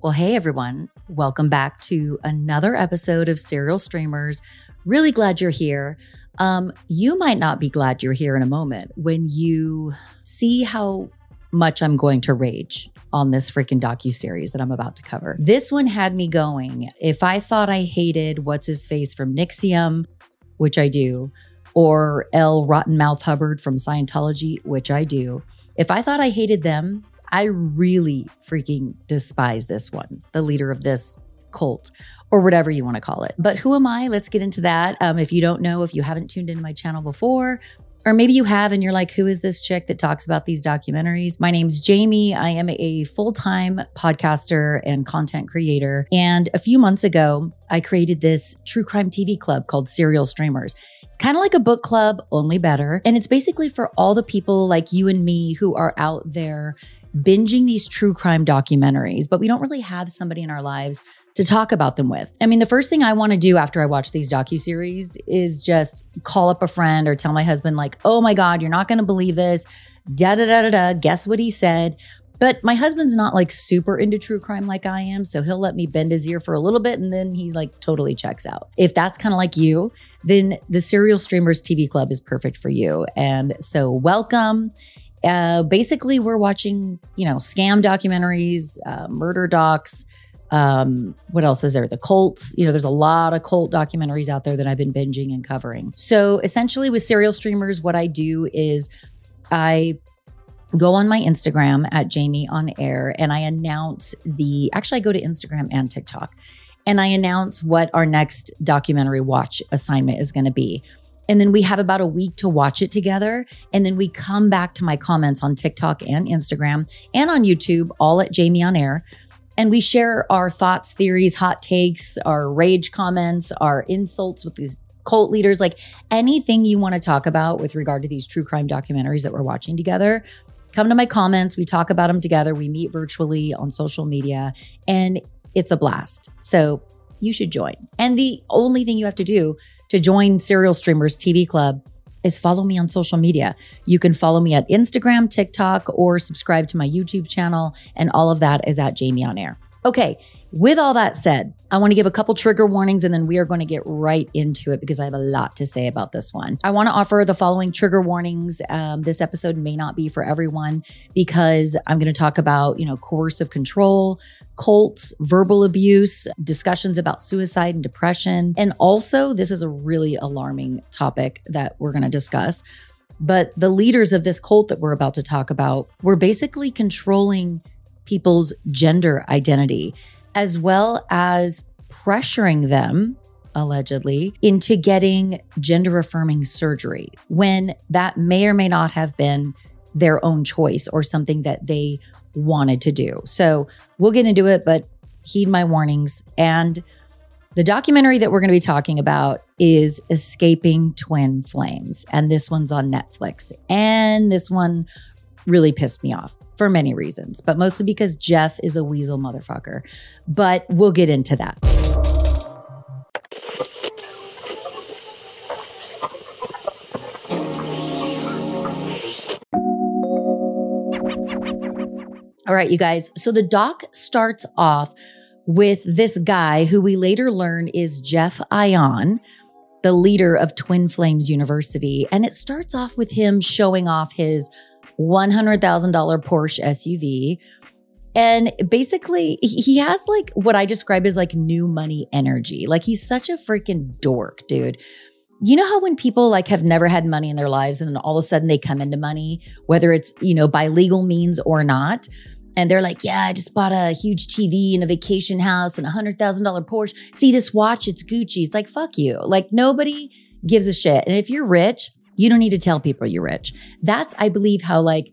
Well, hey everyone, welcome back to another episode of Serial Streamers. Really glad you're here. Um, you might not be glad you're here in a moment when you see how much I'm going to rage on this freaking docu series that I'm about to cover. This one had me going. If I thought I hated what's his face from NXIVM, which I do, or L. Rottenmouth Hubbard from Scientology, which I do, if I thought I hated them, I really freaking despise this one, the leader of this cult or whatever you want to call it. But who am I? Let's get into that. Um, if you don't know, if you haven't tuned into my channel before, or maybe you have and you're like, who is this chick that talks about these documentaries? My name's Jami. I am a full time podcaster and content creator. And a few months ago, I created this true crime TV club called Serial Streamers. It's kind of like a book club, only better. And it's basically for all the people like you and me who are out there binging these true crime documentaries, but we don't really have somebody in our lives to talk about them with. I mean, the first thing I want to do after I watch these docu-series is just call up a friend or tell my husband like, "Oh my god, you're not going to believe this." Da da da da da. Guess what he said? But my husband's not like super into true crime like I am, so he'll let me bend his ear for a little bit and then he like totally checks out. If that's kind of like you, then the Serial Streamers TV Club is perfect for you. And so welcome. Uh, basically, we're watching, you know, scam documentaries, uh, murder docs. Um, what else is there? The cults. You know, there's a lot of cult documentaries out there that I've been binging and covering. So essentially, with serial streamers, what I do is I go on my Instagram at Jami on air and I announce the actually I go to Instagram and TikTok and I announce what our next documentary watch assignment is going to be. And then we have about a week to watch it together. And then we come back to my comments on TikTok and Instagram and on YouTube, all at Jami on Air. And we share our thoughts, theories, hot takes, our rage comments, our insults with these cult leaders, like anything you want to talk about with regard to these true crime documentaries that we're watching together. Come to my comments. We talk about them together. We meet virtually on social media, and it's a blast. So you should join. And the only thing you have to do to join Serial Streamers TV Club is follow me on social media. You can follow me at Instagram, TikTok, or subscribe to my YouTube channel. And all of that is at Jami on Air. Okay, with all that said, I want to give a couple trigger warnings and then we are going to get right into it because I have a lot to say about this one. I want to offer the following trigger warnings. Um, this episode may not be for everyone because I'm going to talk about, you know, coercive control, cults, verbal abuse, discussions about suicide and depression. And also, this is a really alarming topic that we're going to discuss. But the leaders of this cult that we're about to talk about were basically controlling people's gender identity as well as pressuring them allegedly into getting gender affirming surgery when that may or may not have been their own choice or something that they wanted to do. So we'll get into it, but heed my warnings. And the documentary that we're going to be talking about is Escaping Twin Flames. And this one's on Netflix. And this one really pissed me off for many reasons, but mostly because Jeff is a weasel motherfucker. But we'll get into that. All right, you guys. So the doc starts off with this guy who we later learn is Jeff Ayan, the leader of Twin Flames University. And it starts off with him showing off his $100,000 Porsche SUV. And basically, he has like what I describe as like new money energy. Like he's such a freaking dork, dude. You know how when people like have never had money in their lives and then all of a sudden they come into money, whether it's, you know, by legal means or not, and they're like, yeah, I just bought a huge TV and a vacation house and a hundred thousand dollar Porsche. See this watch? It's Gucci. It's like, fuck you. Like nobody gives a shit. And if you're rich, you don't need to tell people you're rich. That's, I believe, how like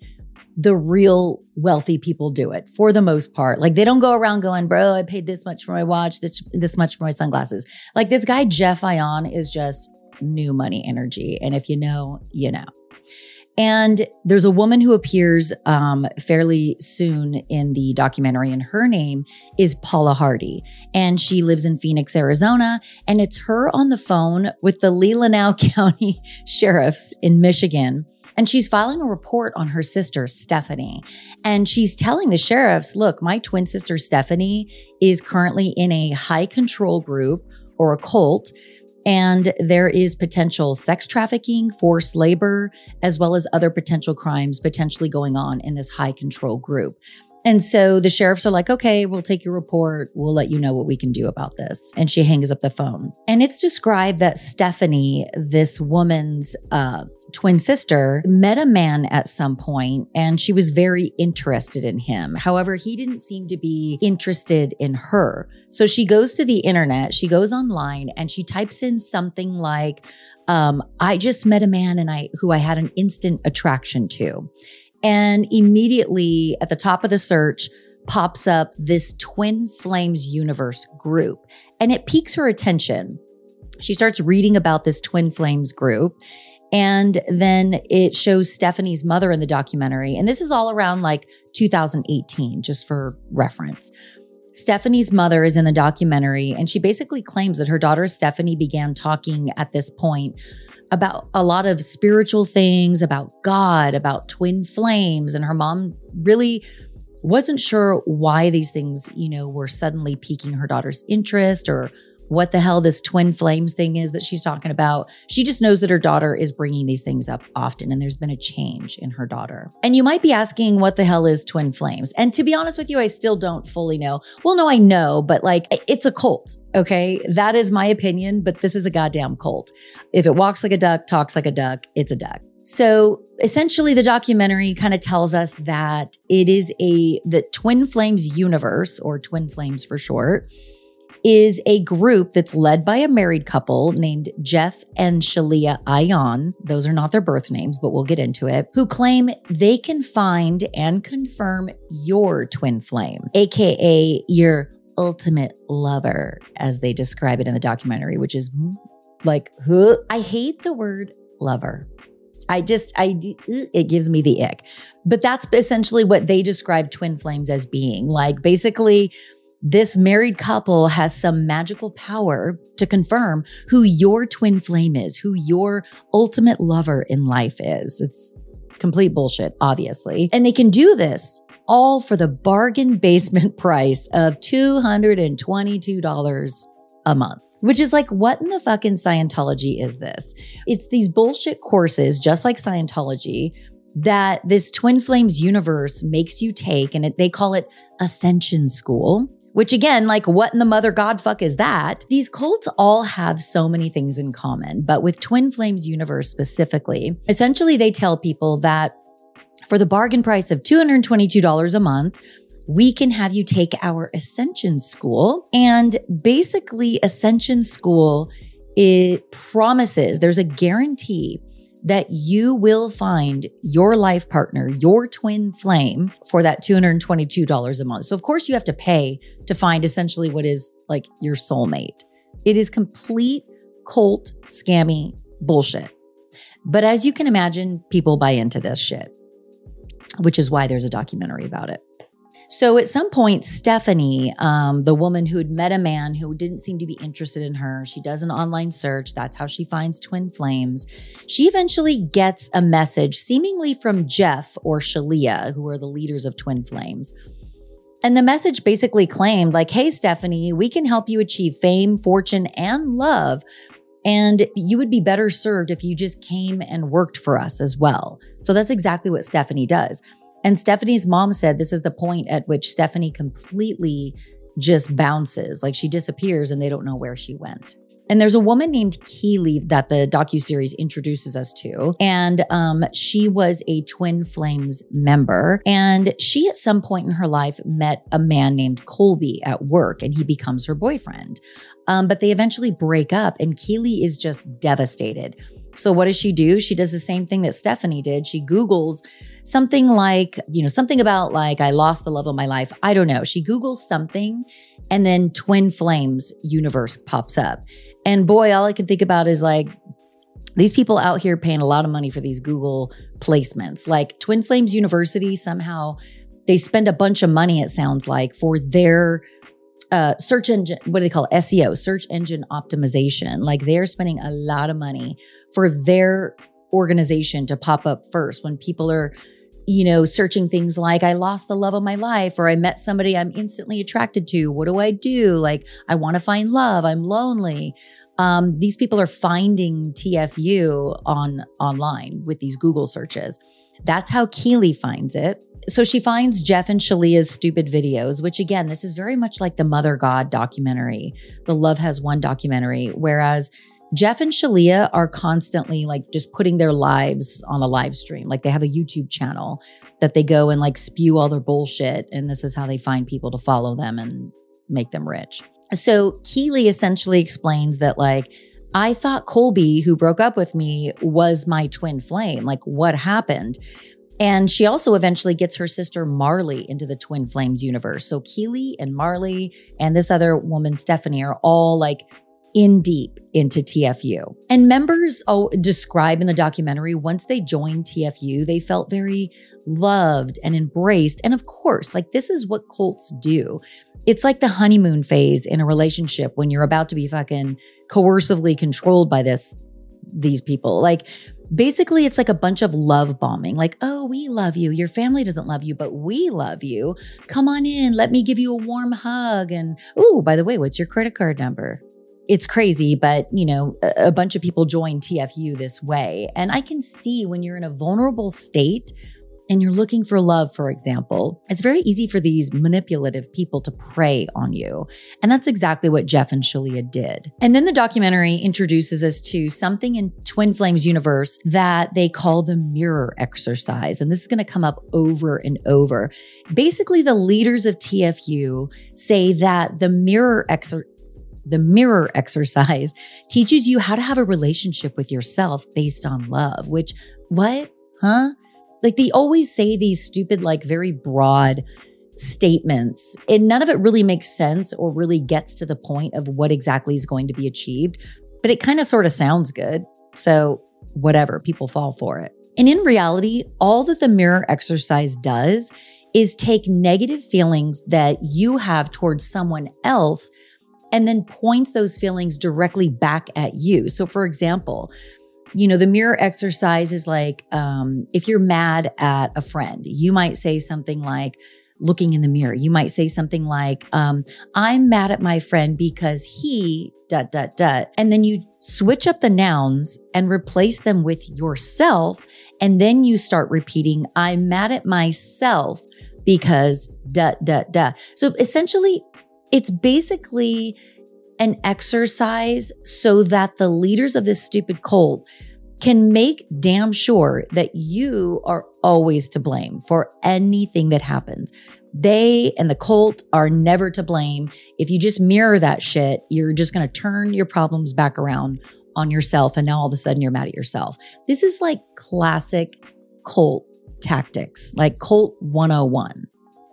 the real wealthy people do it for the most part. Like they don't go around going, bro, I paid this much for my watch, this, this much for my sunglasses. Like this guy, Jeff Ayan, is just new money energy. And if you know, you know. And there's a woman who appears um, fairly soon in the documentary, and her name is Paula Hardy. And she lives in Phoenix, Arizona. And it's her on the phone with the Leelanau County sheriffs in Michigan. And she's filing a report on her sister, Stephanie. And she's telling the sheriffs, look, my twin sister, Stephanie, is currently in a high control group or a cult. And there is potential sex trafficking, forced labor, as well as other potential crimes potentially going on in this high control group. And so the sheriffs are like, okay, we'll take your report. We'll let you know what we can do about this. And she hangs up the phone. And it's described that Stephanie, this woman's uh, twin sister, met a man at some point and she was very interested in him. However, he didn't seem to be interested in her. So she goes to the internet, she goes online and she types in something like, um, I just met a man and I who I had an instant attraction to. And immediately at the top of the search pops up this Twin Flames Universe group, and it piques her attention. She starts reading about this Twin Flames group. And then it shows Stephanie's mother in the documentary. And this is all around like 2018, just for reference. Stephanie's mother is in the documentary, and she basically claims that her daughter Stephanie began talking at this point about a lot of spiritual things, about God, about twin flames. And her mom really wasn't sure why these things, you know, were suddenly piquing her daughter's interest or what the hell this twin flames thing is that she's talking about. She just knows that her daughter is bringing these things up often, and there's been a change in her daughter. And you might be asking, what the hell is twin flames? And to be honest with you, I still don't fully know. Well, no, I know, but like it's a cult. Okay. That is my opinion, but this is a goddamn cult. If it walks like a duck, talks like a duck, it's a duck. So essentially the documentary kind of tells us that it is a the twin flames universe or twin flames for short is a group that's led by a married couple named Jeff and Shaleia Ayan. Those are not their birth names, but we'll get into it, who claim they can find and confirm your twin flame, AKA your ultimate lover, as they describe it in the documentary, which is like, huh? I hate the word lover. I just, I, it gives me the ick. But that's essentially what they describe twin flames as being. Like, basically, this married couple has some magical power to confirm who your twin flame is, who your ultimate lover in life is. It's complete bullshit, obviously. And they can do this all for the bargain basement price of $222 a month. Which is like, what in the fucking Scientology is this? It's these bullshit courses, just like Scientology, that this Twin Flames universe makes you take, and it, they call it Ascension School which again, like what in the mother god fuck is that? These cults all have so many things in common, but with Twin Flames Universe specifically, essentially they tell people that for the bargain price of $222 a month, we can have you take our Ascension School. And basically, Ascension School, it promises there's a guarantee that you will find your life partner, your twin flame for that $222 a month. So, of course, you have to pay to find essentially what is like your soulmate. It is complete cult, scammy bullshit. But as you can imagine, people buy into this shit, which is why there's a documentary about it. So at some point, Stephanie, um, the woman who had met a man who didn't seem to be interested in her, she does an online search. That's how she finds twin flames. She eventually gets a message, seemingly from Jeff or Shaleia, who are the leaders of twin flames. And the message basically claimed, like, hey, Stephanie, we can help you achieve fame, fortune, and love. And you would be better served if you just came and worked for us as well. So that's exactly what Stephanie does. And Stephanie's mom said this is the point at which Stephanie completely just bounces, like she disappears and they don't know where she went. And there's a woman named Keely that the docu series introduces us to, and um, she was a Twin Flames member. And she, at some point in her life, met a man named Colby at work, and he becomes her boyfriend. Um, but they eventually break up, and Keely is just devastated. So what does she do? She does the same thing that Stephanie did. She Googles something like, you know, something about like, I lost the love of my life. I don't know. She Googles something and then Twin Flames universe pops up. And boy, all I can think about is like, these people out here paying a lot of money for these Google placements. Like Twin Flames University, somehow they spend a bunch of money, it sounds like, for their uh, search engine, what do they call it? SEO, search engine optimization. Like they're spending a lot of money for their organization to pop up first when people are you know, searching things like I lost the love of my life or I met somebody I'm instantly attracted to. What do I do? Like, I want to find love. I'm lonely. Um, these people are finding TFU on online with these Google searches. That's how Keely finds it. So she finds Jeff and Shaleia's stupid videos, which again, this is very much like the Mother God documentary, the Love Has Won documentary, whereas Jeff and Shaleia are constantly like just putting their lives on a live stream. Like they have a YouTube channel that they go and like spew all their bullshit. And this is how they find people to follow them and make them rich. So Keely essentially explains that, like, I thought Colby, who broke up with me, was my twin flame. Like, what happened? And she also eventually gets her sister Marley into the Twin Flames universe. So Keely and Marley and this other woman, Stephanie, are all like in deep into TFU. And members oh, describe in the documentary once they joined TFU, they felt very loved and embraced. And of course, like this is what cults do. It's like the honeymoon phase in a relationship when you're about to be fucking coercively controlled by this these people. Like basically it's like a bunch of love bombing. Like, "Oh, we love you. Your family doesn't love you, but we love you. Come on in. Let me give you a warm hug and oh, by the way, what's your credit card number?" It's crazy, but you know, a, bunch of people join TFU this way. And I can see when you're in a vulnerable state and you're looking for love, for example, it's very easy for these manipulative people to prey on you. And that's exactly what Jeff and Shaleia did. And then the documentary introduces us to something in Twin Flames universe that they call the mirror exercise. And this is going to come up over and over. Basically, the leaders of TFU say that the mirror exercise the mirror exercise teaches you how to have a relationship with yourself based on love, which, what? Huh? Like they always say these stupid, like very broad statements, and none of it really makes sense or really gets to the point of what exactly is going to be achieved, but it kind of sort of sounds good. So, whatever, people fall for it. And in reality, all that the mirror exercise does is take negative feelings that you have towards someone else and then points those feelings directly back at you. So, for example, you know, the mirror exercise is like um, if you're mad at a friend, you might say something like, looking in the mirror, you might say something like, um, I'm mad at my friend because he, dot, dot, dot. And then you switch up the nouns and replace them with yourself. And then you start repeating, I'm mad at myself because, dot, dot, dot. So essentially, it's basically an exercise so that the leaders of this stupid cult can make damn sure that you are always to blame for anything that happens. They and the cult are never to blame. If you just mirror that shit, you're just going to turn your problems back around on yourself. And now all of a sudden you're mad at yourself. This is like classic cult tactics, like cult 101.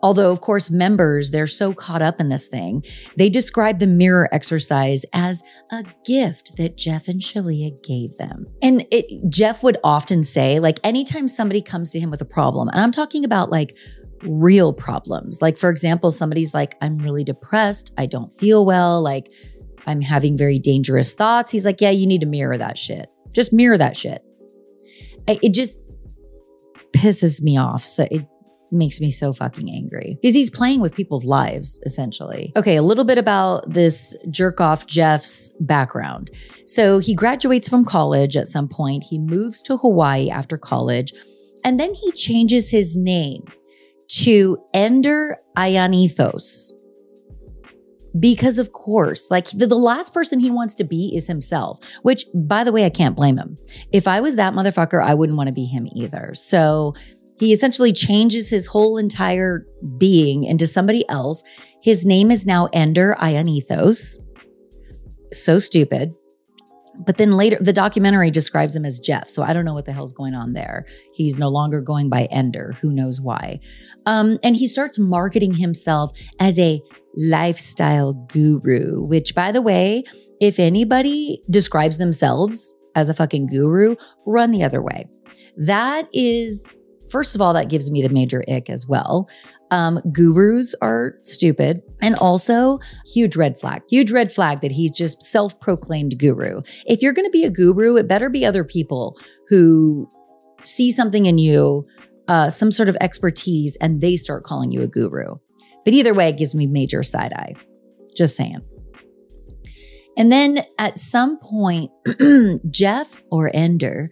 Although, of course, members, they're so caught up in this thing, they describe the mirror exercise as a gift that Jeff and Shaleia gave them. And it, Jeff would often say, like, anytime somebody comes to him with a problem, and I'm talking about like real problems, like, for example, somebody's like, I'm really depressed, I don't feel well, like, I'm having very dangerous thoughts. He's like, Yeah, you need to mirror that shit. Just mirror that shit. It just pisses me off. So it makes me so fucking angry because he's playing with people's lives, essentially. Okay, a little bit about this jerk off Jeff's background. So he graduates from college at some point, he moves to Hawaii after college, and then he changes his name to Ender Ayanethos. Because, of course, like the, the, last person he wants to be is himself, which, by the way, I can't blame him. If I was that motherfucker, I wouldn't want to be him either. So he essentially changes his whole entire being into somebody else. His name is now Ender Ayanethos. So stupid. But then later, the documentary describes him as Jeff. So I don't know what the hell's going on there. He's no longer going by Ender. Who knows why? Um, and he starts marketing himself as a lifestyle guru, which, by the way, if anybody describes themselves as a fucking guru, run the other way. That is First of all, that gives me the major ick as well. Um, gurus are stupid. And also, huge red flag, huge red flag that he's just self proclaimed guru. If you're going to be a guru, it better be other people who see something in you, uh, some sort of expertise, and they start calling you a guru. But either way, it gives me major side eye. Just saying. And then at some point, Jeff or Ender,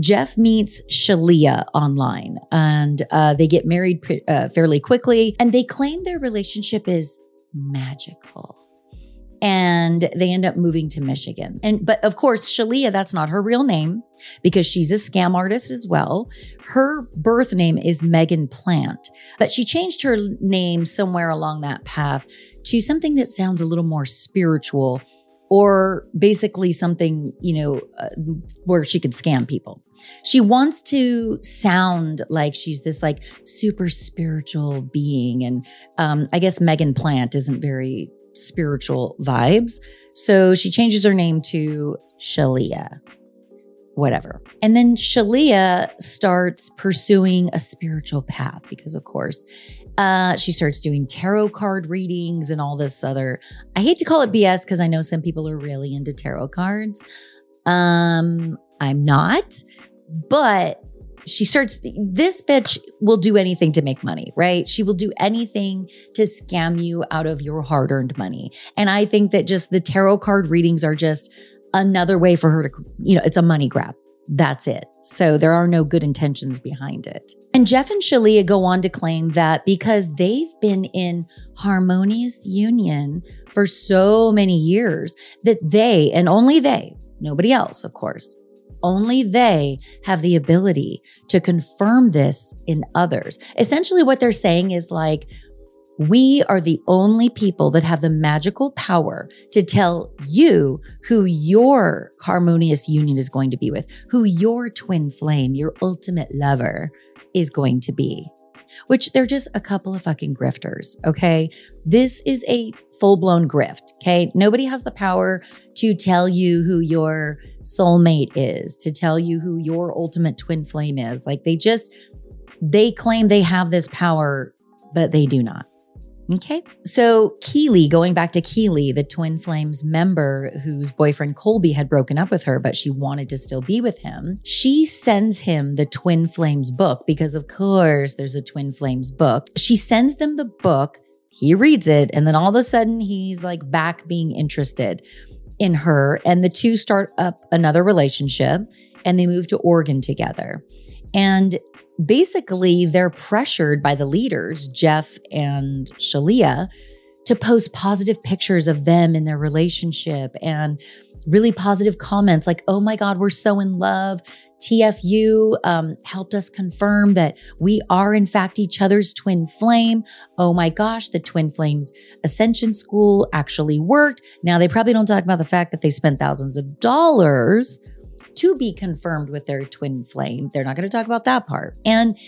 Jeff meets Shaleia online and uh, they get married uh, fairly quickly and they claim their relationship is magical. And they end up moving to Michigan. And but of course, Shaleia, that's not her real name because she's a scam artist as well. Her birth name is Megan Plant, but she changed her name somewhere along that path to something that sounds a little more spiritual or basically something, you know, uh, where she could scam people. She wants to sound like she's this like super spiritual being. And um, I guess Megan Plant isn't very spiritual vibes. So she changes her name to Shaleia, whatever. And then Shaleia starts pursuing a spiritual path because, of course, uh, she starts doing tarot card readings and all this other. I hate to call it BS because I know some people are really into tarot cards. Um, I'm not, but she starts. This bitch will do anything to make money, right? She will do anything to scam you out of your hard earned money. And I think that just the tarot card readings are just another way for her to, you know, it's a money grab. That's it. So there are no good intentions behind it. And Jeff and Shaleia go on to claim that because they've been in harmonious union for so many years, that they, and only they, nobody else, of course, only they have the ability to confirm this in others. Essentially, what they're saying is like, we are the only people that have the magical power to tell you who your harmonious union is going to be with, who your twin flame, your ultimate lover is going to be. Which they're just a couple of fucking grifters, okay? This is a full blown grift, okay? Nobody has the power to tell you who your soulmate is, to tell you who your ultimate twin flame is. Like they just, they claim they have this power, but they do not. Okay. So Keely, going back to Keely, the Twin Flames member whose boyfriend Colby had broken up with her, but she wanted to still be with him, she sends him the Twin Flames book because, of course, there's a Twin Flames book. She sends them the book. He reads it, and then all of a sudden, he's like back being interested in her. And the two start up another relationship and they move to Oregon together. And basically they're pressured by the leaders, Jeff and Shaleia, to post positive pictures of them in their relationship and really positive comments like, oh my God, we're so in love. TFU um, helped us confirm that we are, in fact, each other's twin flame. Oh my gosh, the Twin Flames Ascension School actually worked. Now, they probably don't talk about the fact that they spent thousands of dollars to be confirmed with their twin flame. They're not going to talk about that part. And,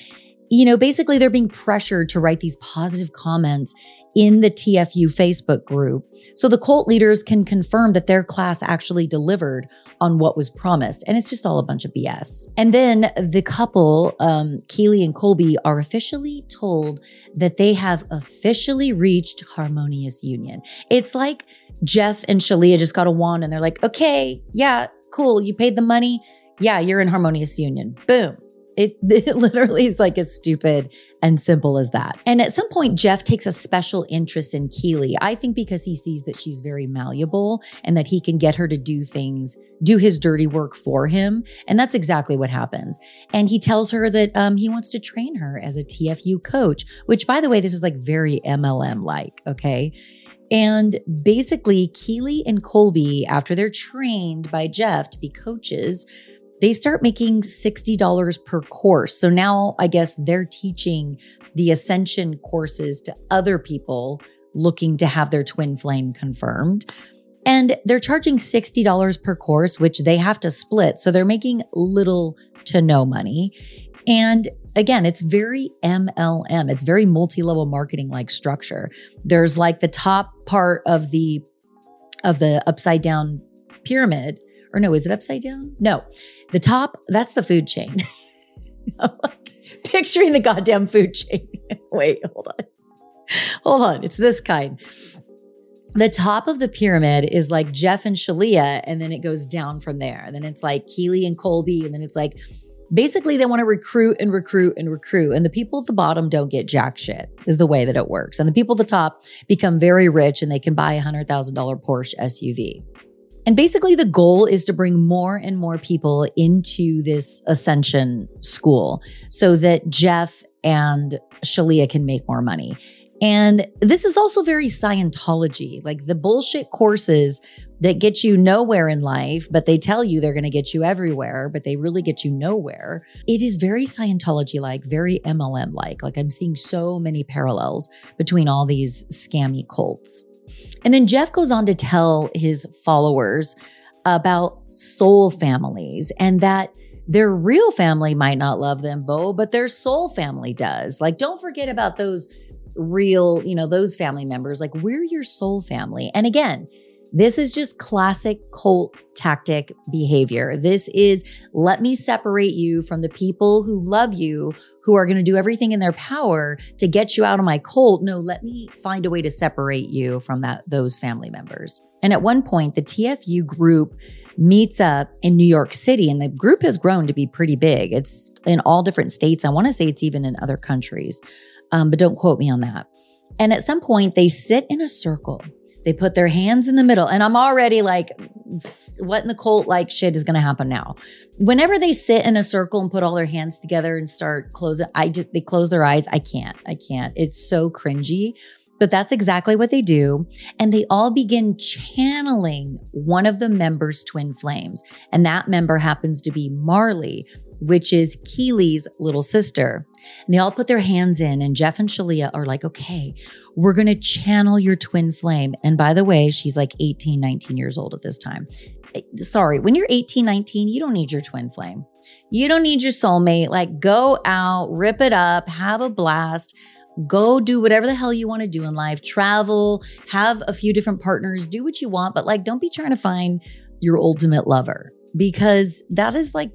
you know, basically they're being pressured to write these positive comments in the TFU Facebook group so the cult leaders can confirm that their class actually delivered on what was promised. And it's just all a bunch of BS. And then the couple, um, Keely and Colby, are officially told that they have officially reached harmonious union. It's like Jeff and Shaleia just got a wand and they're like, okay, yeah, cool, you paid the money. Yeah, you're in harmonious union. Boom. It, it, literally is like as stupid and simple as that. And at some point, Jeff takes a special interest in Keely. I think because he sees that she's very malleable and that he can get her to do things, do his dirty work for him. And that's exactly what happens. And he tells her that um, he wants to train her as a TFU coach, which, by the way, this is like very MLM like, okay? And basically, Keely and Colby, after they're trained by Jeff to be coaches, they start making $60 per course. So now I guess they're teaching the ascension courses to other people looking to have their twin flame confirmed. And they're charging $60 per course, which they have to split. So they're making little to no money. And again, it's very MLM. It's very multi-level marketing like structure. There's like the top part of the of the upside down pyramid. Or no, is it upside down? No. The top, that's the food chain. picturing the goddamn food chain. Wait, hold on. Hold on. It's this kind. The top of the pyramid is like Jeff and Shaleia, and then it goes down from there. And then it's like Keeley and Colby, and then it's like basically they want to recruit and recruit and recruit. And the people at the bottom don't get jack shit, is the way that it works. And the people at the top become very rich and they can buy a $100,000 Porsche SUV. And basically, the goal is to bring more and more people into this ascension school so that Jeff and Shaleia can make more money. And this is also very Scientology, like the bullshit courses that get you nowhere in life, but they tell you they're going to get you everywhere, but they really get you nowhere. It is very Scientology like, very MLM like. Like I'm seeing so many parallels between all these scammy cults. And then Jeff goes on to tell his followers about soul families and that their real family might not love them, Bo, but their soul family does. Like, don't forget about those real, you know, those family members. Like, we're your soul family. And again, this is just classic cult tactic behavior. This is let me separate you from the people who love you, who are going to do everything in their power to get you out of my cult. No, let me find a way to separate you from that those family members. And at one point, the TFU group meets up in New York City, and the group has grown to be pretty big. It's in all different states. I want to say it's even in other countries, um, but don't quote me on that. And at some point, they sit in a circle they put their hands in the middle. And I'm already like, what in the cult like shit is going to happen now? Whenever they sit in a circle and put all their hands together and start closing, I just, they close their eyes. I can't. I can't. It's so cringy. But that's exactly what they do. And they all begin channeling one of the members' twin flames. And that member happens to be Marley, which is Keeley's little sister. And they all put their hands in, and Jeff and Shaleia are like, okay, we're going to channel your twin flame. And by the way, she's like 18, 19 years old at this time. Eh, sorry, when you're 18, 19, you don't need your twin flame. You don't need your soulmate. Like, go out, rip it up, have a blast. Go do whatever the hell you want to do in life. Travel, have a few different partners, do what you want, but like, don't be trying to find your ultimate lover because that is like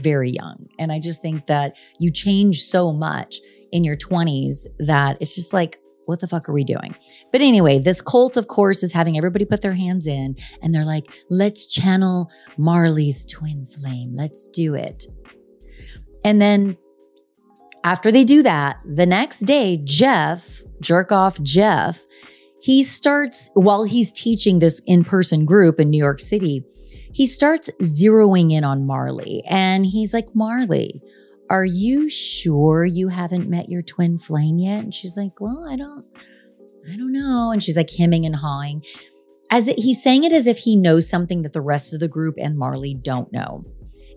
very young. And I just think that you change so much in your 20s that it's just like, what the fuck are we doing? But anyway, this cult, of course, is having everybody put their hands in and they're like, let's channel Marley's twin flame. Let's do it. And then after they do that, the next day, Jeff, jerk off Jeff, he starts, while he's teaching this in person group in New York City, he starts zeroing in on Marley. And he's like, Marley, are you sure you haven't met your twin flame yet? And she's like, Well, I don't, I don't know. And she's like hemming and hawing. As it, he's saying it as if he knows something that the rest of the group and Marley don't know.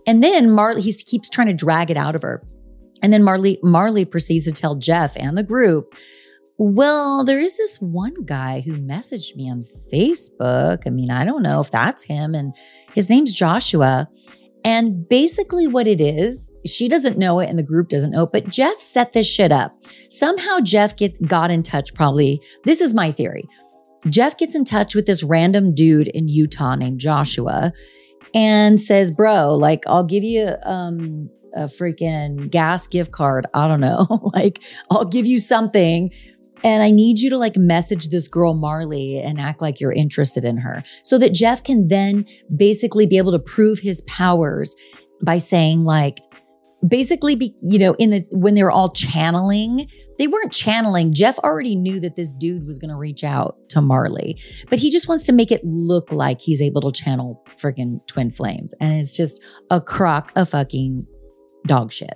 And then Marley, he keeps trying to drag it out of her. And then Marley, Marley proceeds to tell Jeff and the group, well, there is this one guy who messaged me on Facebook. I mean, I don't know if that's him. And his name's Joshua. And basically, what it is, she doesn't know it and the group doesn't know it, but Jeff set this shit up. Somehow, Jeff gets got in touch, probably. This is my theory. Jeff gets in touch with this random dude in Utah named Joshua and says, Bro, like, I'll give you um, a freaking gas gift card. I don't know. like, I'll give you something and I need you to like message this girl Marley and act like you're interested in her so that Jeff can then basically be able to prove his powers by saying like basically be you know in the when they were all channeling they weren't channeling. Jeff already knew that this dude was going to reach out to marley but he just wants to make it look like he's able to channel freaking twin flames. And it's just a crock of fucking dog shit.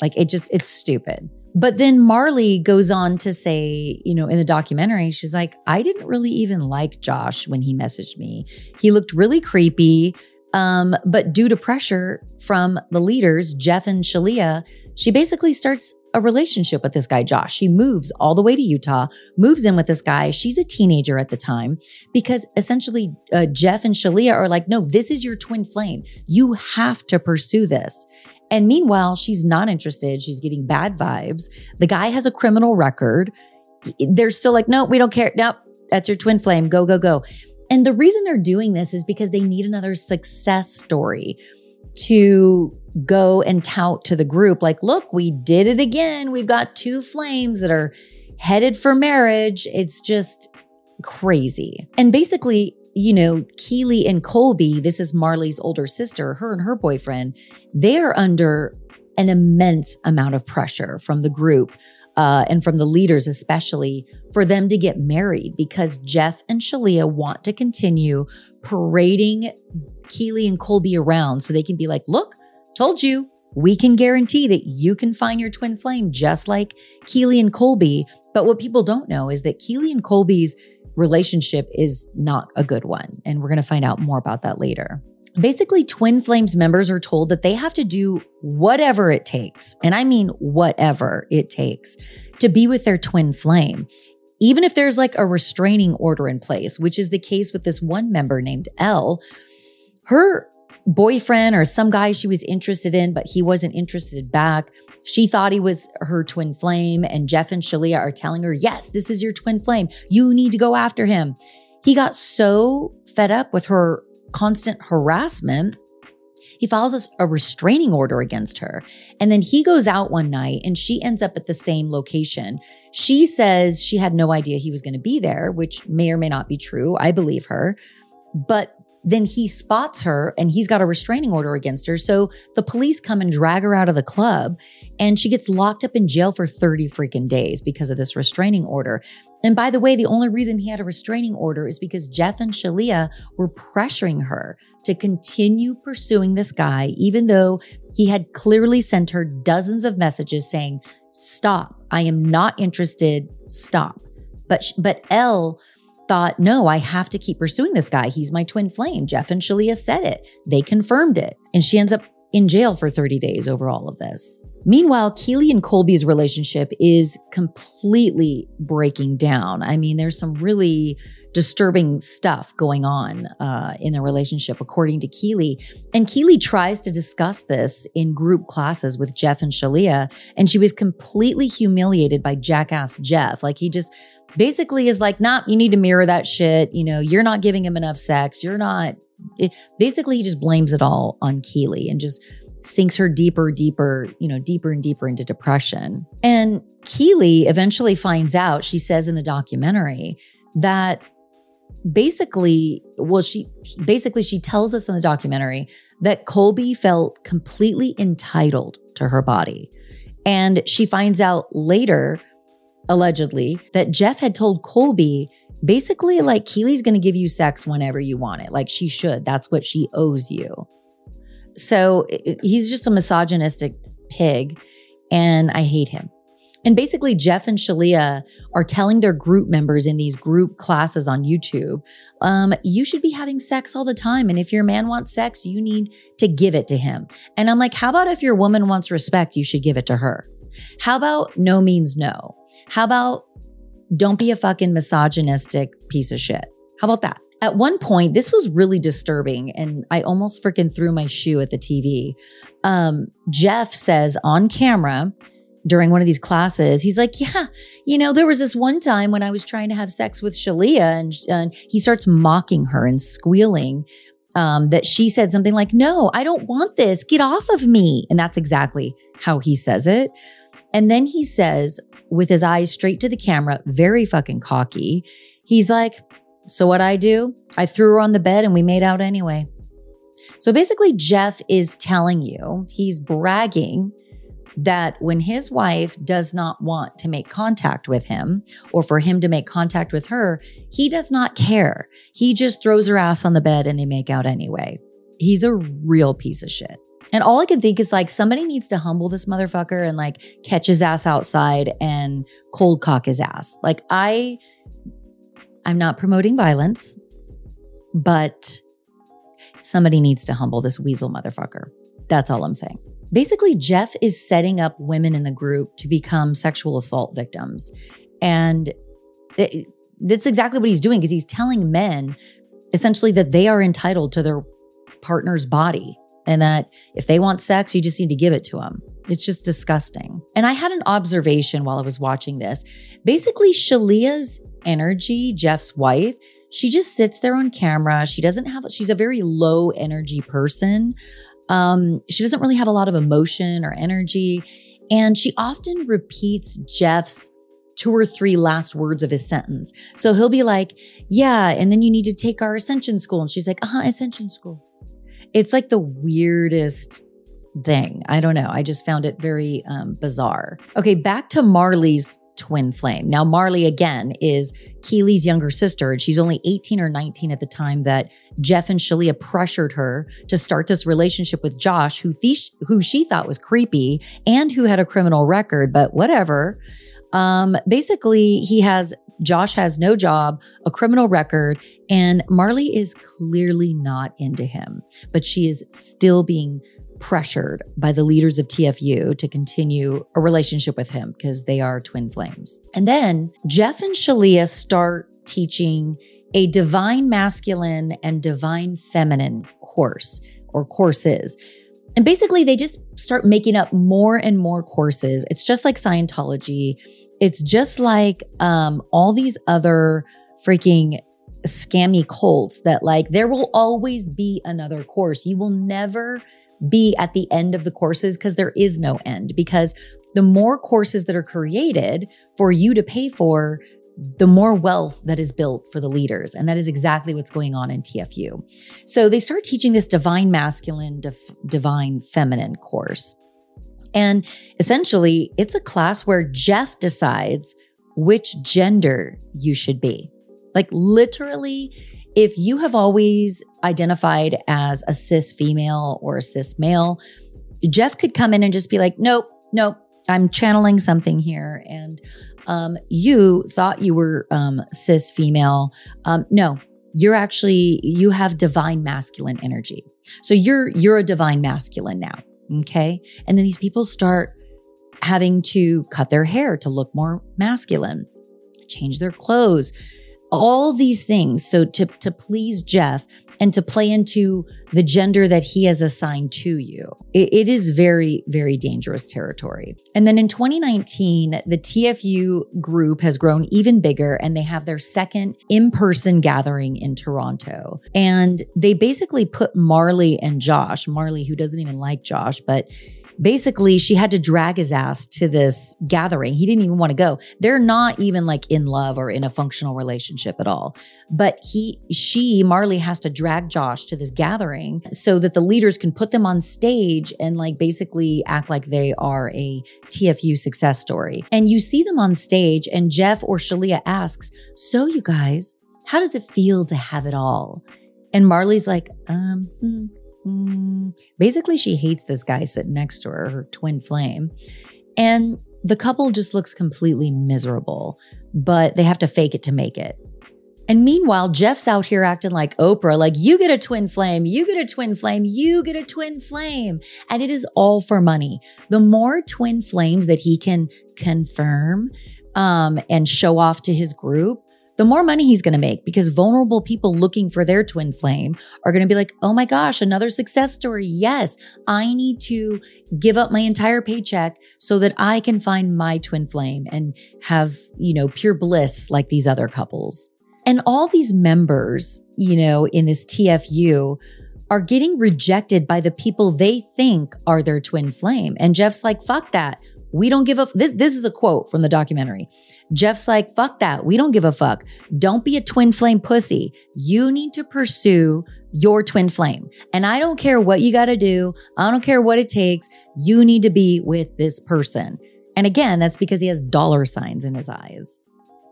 Like it just it's stupid but then Marley goes on to say, you know, in the documentary, she's like, I didn't really even like Josh when he messaged me. He looked really creepy. Um, but due to pressure from the leaders, Jeff and Shaleia, she basically starts a relationship with this guy, Josh. She moves all the way to Utah, moves in with this guy. She's a teenager at the time because essentially uh, Jeff and Shaleia are like, no, this is your twin flame. You have to pursue this. And meanwhile, she's not interested. She's getting bad vibes. The guy has a criminal record. They're still like, no, we don't care. Nope, that's your twin flame. Go, go, go. And the reason they're doing this is because they need another success story. to go and tout to the group, like, look, we did it again. We've got two flames that are headed for marriage. It's just crazy. And basically, you know, Keeley and Colby, this is Marley's older sister, her and her boyfriend, they are under an immense amount of pressure from the group uh, and from the leaders, especially for them to get married because Jeff and Shaleia want to continue parading Keeley and Colby around so they can be like, look, told you, we can guarantee that you can find your twin flame just like Keeley and Colby. But what people don't know is that Keeley and Colby's relationship is not a good one. And we're going to find out more about that later. Basically, Twin Flames members are told that they have to do whatever it takes, and I mean whatever it takes, to be with their twin flame. Even if there's like a restraining order in place, which is the case with this one member named Elle, her boyfriend or some guy she was interested in, but he wasn't interested back, she thought he was her twin flame, and Jeff and Shaleia are telling her, Yes, this is your twin flame. You need to go after him. He got so fed up with her constant harassment. He files a restraining order against her. And then he goes out one night and she ends up at the same location. She says she had no idea he was going to be there, which may or may not be true. I believe her. But then he spots her and he's got a restraining order against her. So the police come and drag her out of the club and she gets locked up in jail for 30 freaking days because of this restraining order. And by the way, the only reason he had a restraining order is because Jeff and Shaleia were pressuring her to continue pursuing this guy, even though he had clearly sent her dozens of messages saying, Stop, I am not interested, stop. But, but Elle thought, no, I have to keep pursuing this guy. He's my twin flame. Jeff and Shaleia said it. They confirmed it. And she ends up in jail for 30 days over all of this. Meanwhile, Keeley and Colby's relationship is completely breaking down. I mean, there's some really disturbing stuff going on uh, in the relationship, according to Keeley. And Keeley tries to discuss this in group classes with Jeff and Shaleia, and she was completely humiliated by jackass Jeff. Like he just basically is like, nah, you need to mirror that shit. You know, you're not giving him enough sex. You're not. It, basically, he just blames it all on Keeley and just sinks her deeper, deeper, you know, deeper and deeper into depression. And Keeley eventually finds out, she says in the documentary, that basically, well, she basically she tells us in the documentary that Colby felt completely entitled to her body. And she finds out later allegedly, that Jeff had told Colby basically like Keeley's going to give you sex whenever you want it. Like she should. That's what she owes you. So he's just a misogynistic pig and I hate him. And basically, Jeff and Shaleia are telling their group members in these group classes on YouTube, um, you should be having sex all the time. And if your man wants sex, you need to give it to him. And I'm like, how about if your woman wants respect, you should give it to her? How about no means no? How about don't be a fucking misogynistic piece of shit? How about that? At one point, this was really disturbing, and I almost freaking threw my shoe at the TV. Um, Jeff says on camera during one of these classes, he's like, Yeah, you know, there was this one time when I was trying to have sex with Shaleia, and, and he starts mocking her and squealing. Um, that she said something like, No, I don't want this. Get off of me. And that's exactly how he says it. And then he says, with his eyes straight to the camera, very fucking cocky. He's like, So what I do? I threw her on the bed and we made out anyway. So basically, Jeff is telling you, he's bragging that when his wife does not want to make contact with him or for him to make contact with her, he does not care. He just throws her ass on the bed and they make out anyway. He's a real piece of shit. And all I can think is like somebody needs to humble this motherfucker and like catch his ass outside and cold cock his ass. Like I I'm not promoting violence, but somebody needs to humble this weasel motherfucker. That's all I'm saying. Basically, Jeff is setting up women in the group to become sexual assault victims. And it, that's exactly what he's doing because he's telling men essentially that they are entitled to their partner's body and that if they want sex, you just need to give it to them. It's just disgusting. And I had an observation while I was watching this. Basically, Shaleia's energy, Jeff's wife, she just sits there on camera. She doesn't have, she's a very low energy person. Um, she doesn't really have a lot of emotion or energy. And she often repeats Jeff's two or three last words of his sentence. So he'll be like, Yeah, and then you need to take our Ascension school. And she's like, Uh huh, Ascension school. It's like the weirdest thing. I don't know. I just found it very um, bizarre. Okay, back to Marley's twin flame. Now, Marley again is Keeley's younger sister, and she's only 18 or 19 at the time that Jeff and Shaleia pressured her to start this relationship with Josh, who, who she thought was creepy and who had a criminal record, but whatever. Um, basically, he has Josh has no job, a criminal record, and Marley is clearly not into him, but she is still being pressured by the leaders of TFU to continue a relationship with him because they are twin flames. And then Jeff and Shaleia start teaching a divine masculine and divine feminine course or courses. And basically, they just start making up more and more courses. It's just like Scientology. It's just like um, all these other freaking scammy cults that, like, there will always be another course. You will never be at the end of the courses because there is no end. Because the more courses that are created for you to pay for, the more wealth that is built for the leaders. And that is exactly what's going on in TFU. So they start teaching this divine masculine, divine feminine course. And essentially, it's a class where Jeff decides which gender you should be. Like, literally, if you have always identified as a cis female or a cis male, Jeff could come in and just be like, nope, nope, I'm channeling something here. And um, you thought you were um, cis female. Um, no, you're actually, you have divine masculine energy. So you're, you're a divine masculine now. Okay. And then these people start having to cut their hair to look more masculine, change their clothes, all these things. So to, to please Jeff and to play into the gender that he has assigned to you, it, it is very, very dangerous territory. And then in 2019, the TFU group has grown even bigger and they have their second in person gathering in Toronto. And they basically put Marley and Josh, Marley, who doesn't even like Josh, but basically she had to drag his ass to this gathering. He didn't even want to go. They're not even like in love or in a functional relationship at all. But he, she, Marley has to drag Josh to this gathering so that the leaders can put them on stage and like basically act like they are a TFU success story. And you see them on stage and Jeff or Shaleia asks, so you guys, how does it feel to have it all? And Marley's like, um, hmm mm, basically, she hates this guy sitting next to her, her twin flame. And the couple just looks completely miserable, but they have to fake it to make it. And meanwhile, Jeff's out here acting like Oprah, like you get a twin flame, you get a twin flame, you get a twin flame. And it is all for money. The more twin flames that he can confirm um, and show off to his group, the more money he's going to make because vulnerable people looking for their twin flame are going to be like, oh my gosh, another success story. Yes, I need to give up my entire paycheck so that I can find my twin flame and have, you know, pure bliss like these other couples. And all these members, you know, in this TFU are getting rejected by the people they think are their twin flame. And Jeff's like, fuck that. We don't give a this this is a quote from the documentary. Jeff's like, "Fuck that. We don't give a fuck. Don't be a twin flame pussy. You need to pursue your twin flame. And I don't care what you got to do. I don't care what it takes. You need to be with this person." And again, that's because he has dollar signs in his eyes.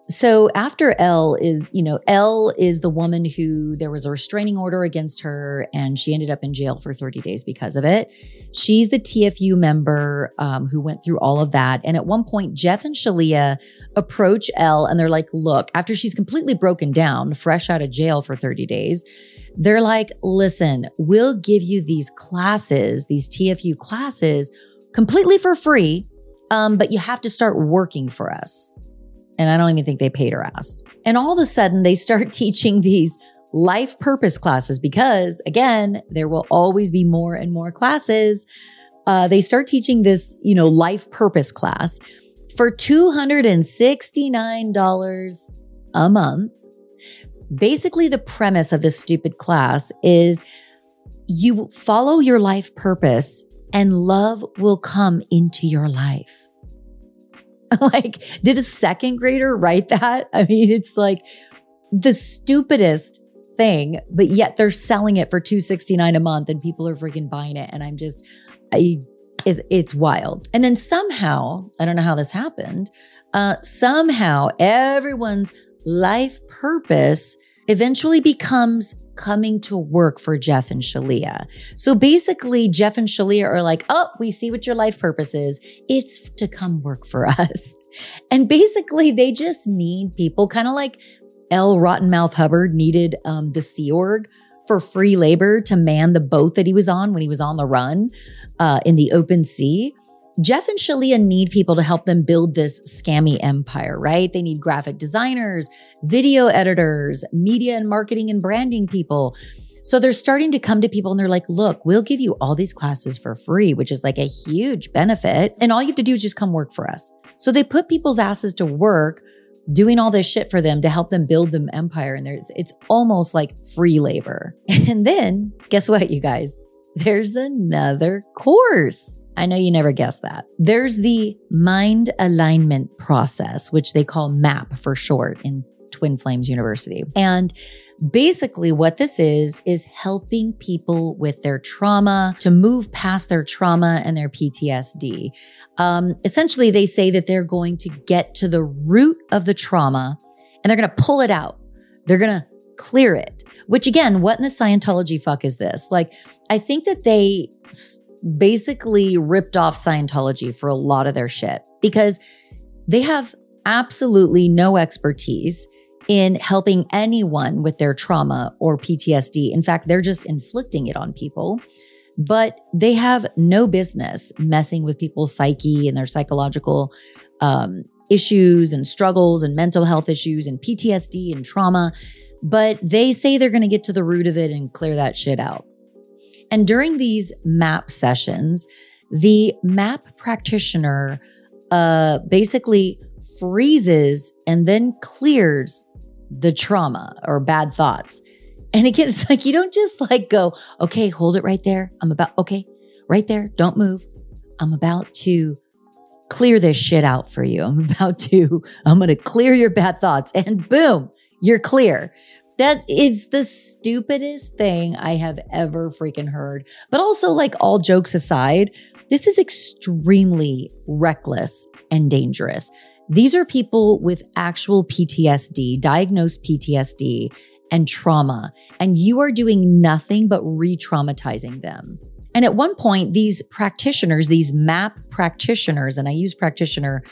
So after Elle is, you know, Elle is the woman who there was a restraining order against her and she ended up in jail for 30 days because of it. She's the TFU member um, who went through all of that. And at one point, Jeff and Shaleia approach Elle and they're like, look, after she's completely broken down, fresh out of jail for 30 days, they're like, listen, we'll give you these classes, these TFU classes completely for free. Um, but you have to start working for us. And I don't even think they paid her ass. And all of a sudden, they start teaching these life purpose classes because, again, there will always be more and more classes. Uh, they start teaching this, you know, life purpose class for $269 a month. Basically, the premise of this stupid class is you follow your life purpose and love will come into your life. like, did a second grader write that? I mean, it's like the stupidest thing, but yet they're selling it for 269 a month and people are freaking buying it. And I'm just, I, it's, it's wild. And then somehow, I don't know how this happened, uh, somehow everyone's life purpose eventually becomes coming to work for Jeff and Shaleia. So basically, Jeff and Shaleia are like, oh, we see what your life purpose is. It's to come work for us. And basically, they just need people, kind of like L. Rottenmouth Hubbard needed um, the Sea Org for free labor to man the boat that he was on when he was on the run uh, in the open sea. Jeff and Shaleia need people to help them build this scammy empire, right? They need graphic designers, video editors, media and marketing and branding people. So they're starting to come to people and they're like, look, we'll give you all these classes for free, which is like a huge benefit. And all you have to do is just come work for us. So they put people's asses to work doing all this shit for them to help them build the empire. And there's, it's almost like free labor. And then guess what, you guys? There's another course. I know you never guessed that. There's the mind alignment process, which they call MAP for short in Twin Flames University. And basically, what this is, is helping people with their trauma to move past their trauma and their PTSD. Um, essentially, they say that they're going to get to the root of the trauma and they're going to pull it out. They're going to clear it, which again, what in the Scientology fuck is this? Like, I think that they basically ripped off Scientology for a lot of their shit because they have absolutely no expertise in helping anyone with their trauma or PTSD. In fact, they're just inflicting it on people. But they have no business messing with people's psyche and their psychological um, issues and struggles and mental health issues and PTSD and trauma. But they say they're going to get to the root of it and clear that shit out. And during these MAP sessions, the MAP practitioner uh, basically freezes and then clears the trauma or bad thoughts. And again, it's like you don't just like go, okay, hold it right there. I'm about, okay, right there. Don't move. I'm about to clear this shit out for you. I'm about to, I'm going to clear your bad thoughts and boom, you're clear. That is the stupidest thing I have ever freaking heard. But also, like, all jokes aside, this is extremely reckless and dangerous. These are people with actual PTSD, diagnosed PTSD, and trauma, and you are doing nothing but re traumatizing them. And at one point, these practitioners, these MAP practitioners, and I use practitioner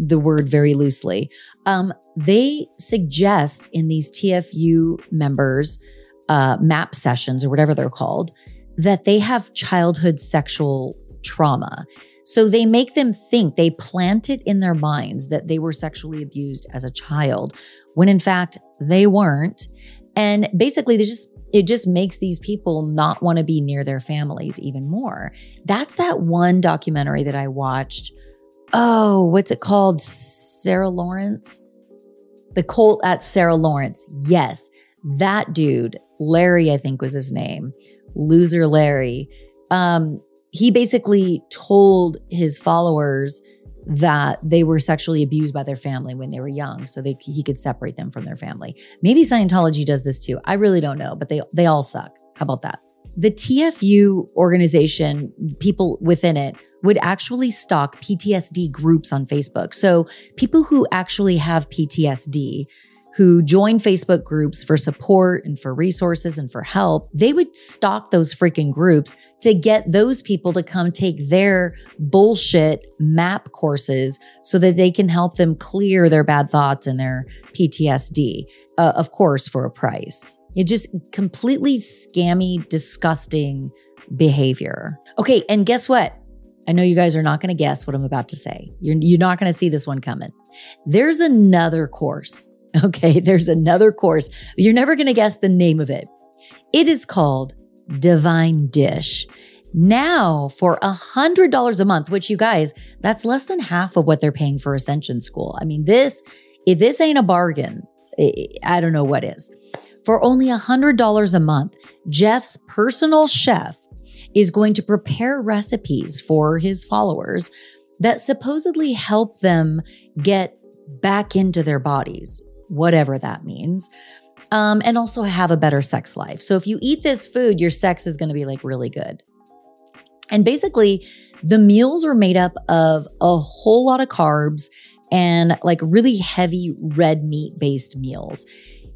the word very loosely, um, they suggest in these TFU members, uh, MAP sessions or whatever they're called, that they have childhood sexual trauma. So they make them think, they plant it in their minds that they were sexually abused as a child, when in fact they weren't. And basically, they just it just makes these people not want to be near their families even more. That's that one documentary that I watched oh, what's it called? Sarah Lawrence? The cult at Sarah Lawrence. Yes, that dude, Larry, I think was his name, loser Larry. Um, he basically told his followers that they were sexually abused by their family when they were young so they, he could separate them from their family maybe scientology does this too i really don't know but they they all suck how about that the tfu organization people within it would actually stalk PTSD groups on Facebook. So people who actually have PTSD, who join Facebook groups for support and for resources and for help, they would stalk those freaking groups to get those people to come take their bullshit map courses so that they can help them clear their bad thoughts and their PTSD, uh, of course, for a price. It just completely scammy, disgusting behavior. Okay, and guess what? I know you guys are not going to guess what I'm about to say. You're, you're not going to see this one coming. There's another course. Okay. There's another course. You're never going to guess the name of it. It is called Divine Dish. Now, for a $100 a month, which you guys, that's less than half of what they're paying for Ascension School. I mean, this, if this ain't a bargain, I don't know what is. For only $100 a month, Jeff's personal chef is going to prepare recipes for his followers that supposedly help them get back into their bodies, whatever that means. Um, and also have a better sex life. So if you eat this food, your sex is going to be like really good. And basically, the meals are made up of a whole lot of carbs and like really heavy red meat based meals.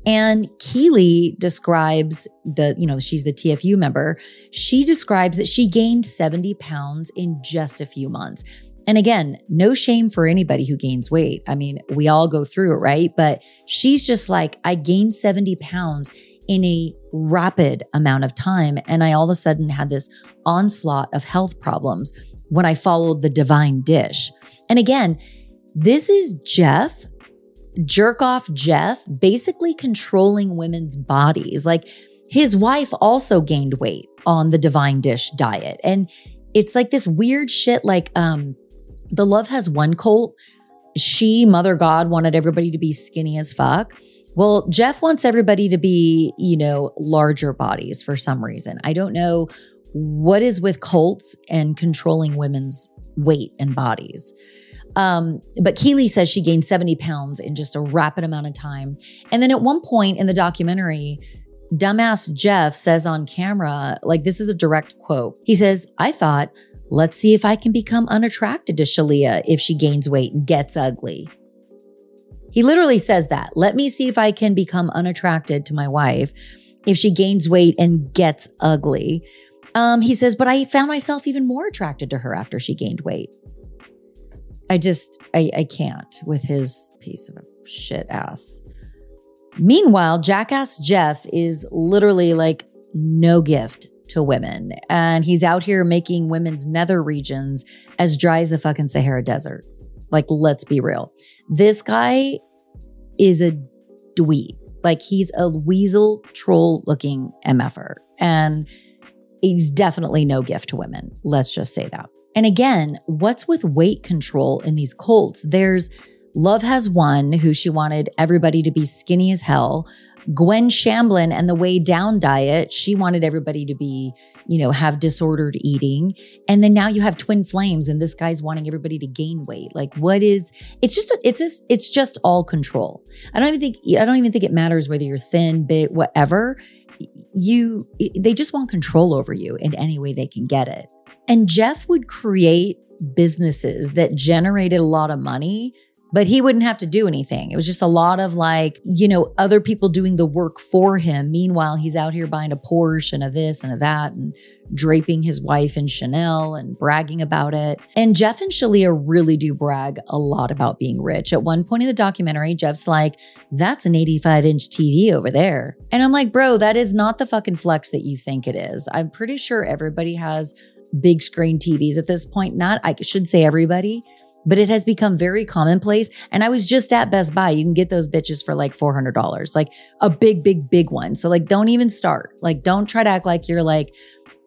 And Keely describes the, you know, she's the TFU member. She describes that she gained 70 pounds in just a few months. And again, no shame for anybody who gains weight. I mean, we all go through it, right? But she's just like, I gained 70 pounds in a rapid amount of time. And I all of a sudden had this onslaught of health problems when I followed the divine dish. And again, this is Jeff jerk off Jeff basically controlling women's bodies. Like his wife also gained weight on the divine dish diet. And it's like this weird shit like um the Love Has Won cult. She, Mother God, wanted everybody to be skinny as fuck. Well, Jeff wants everybody to be, you know, larger bodies for some reason. I don't know what is with cults and controlling women's weight and bodies. Um, but Keely says she gained 70 pounds in just a rapid amount of time. And then at one point in the documentary, dumbass Jeff says on camera, like this is a direct quote. He says, I thought, let's see if I can become unattracted to Shaleia if she gains weight and gets ugly. He literally says that. Let me see if I can become unattracted to my wife if she gains weight and gets ugly. Um, he says, but I found myself even more attracted to her after she gained weight. I just, I, I can't with his piece of a shit ass. Meanwhile, Jackass Jeff is literally like no gift to women. And he's out here making women's nether regions as dry as the fucking Sahara Desert. Like, let's be real. This guy is a dweeb. Like, he's a weasel troll looking MFer. And he's definitely no gift to women. Let's just say that. And again, what's with weight control in these cults? There's Love Has Won, who she wanted everybody to be skinny as hell. Gwen Shamblin and the Weigh Down diet, she wanted everybody to be, you know, have disordered eating. And then now you have Twin Flames, and this guy's wanting everybody to gain weight. Like, what is? It's just, it's just, it's just all control. I don't even think, I don't even think it matters whether you're thin, big, whatever. You, they just want control over you in any way they can get it. And Jeff would create businesses that generated a lot of money, but he wouldn't have to do anything. It was just a lot of like, you know, other people doing the work for him. Meanwhile, he's out here buying a Porsche and a this and a that and draping his wife in Chanel and bragging about it. And Jeff and Shaleia really do brag a lot about being rich. At one point in the documentary, Jeff's like, that's an 85 inch TV over there. And I'm like, bro, that is not the fucking flex that you think it is. I'm pretty sure everybody has big screen TVs at this point. Not, I should say everybody, but it has become very commonplace. And I was just at Best Buy. You can get those bitches for like $400, like a big, big, big one. So, like, don't even start. Like, don't try to act like you're like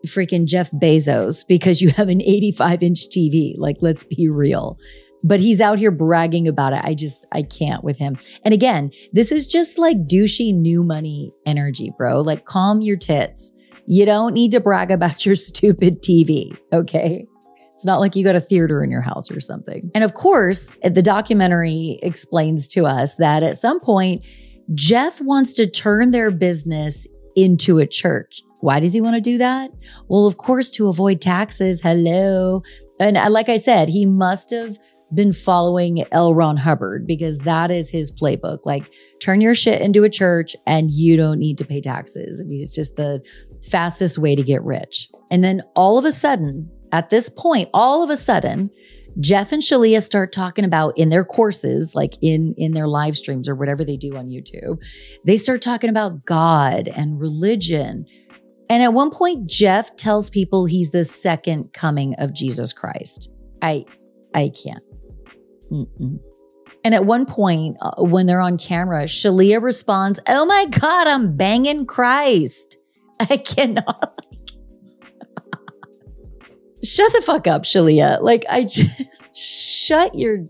freaking Jeff Bezos because you have an 85 inch TV. Like, let's be real. But he's out here bragging about it. I just, I can't with him. And again, this is just like douchey new money energy, bro. Like, calm your tits. You don't need to brag about your stupid TV, okay? It's not like you got a theater in your house or something. And of course, the documentary explains to us that at some point, Jeff wants to turn their business into a church. Why does he want to do that? Well, of course, to avoid taxes. Hello. And uh, like I said, he must have been following L. Ron Hubbard because that is his playbook. Like, turn your shit into a church and you don't need to pay taxes. I mean, it's just the fastest way to get rich. And then all of a sudden, at this point, all of a sudden, Jeff and Shaleia start talking about in their courses, like in in their live streams or whatever they do on YouTube, they start talking about God and religion. And at one point, Jeff tells people he's the second coming of Jesus Christ. I I can't. Mm-mm. And at one point, uh, when they're on camera, Shaleia responds, "Oh my God, I'm banging Christ." I cannot. shut the fuck up, Shaleia. Like, I just shut your.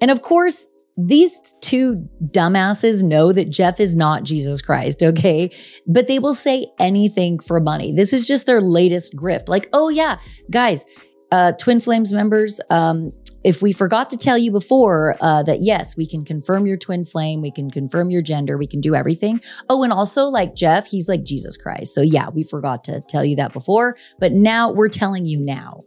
And of course, these two dumbasses know that Jeff is not Jesus Christ, okay? But they will say anything for money. This is just their latest grift. Like, oh yeah, guys, uh, Twin Flames members, um, if we forgot to tell you before uh, that yes, we can confirm your twin flame, we can confirm your gender, we can do everything. Oh, and also like Jeff, he's like Jesus Christ. So yeah, we forgot to tell you that before, but now we're telling you now.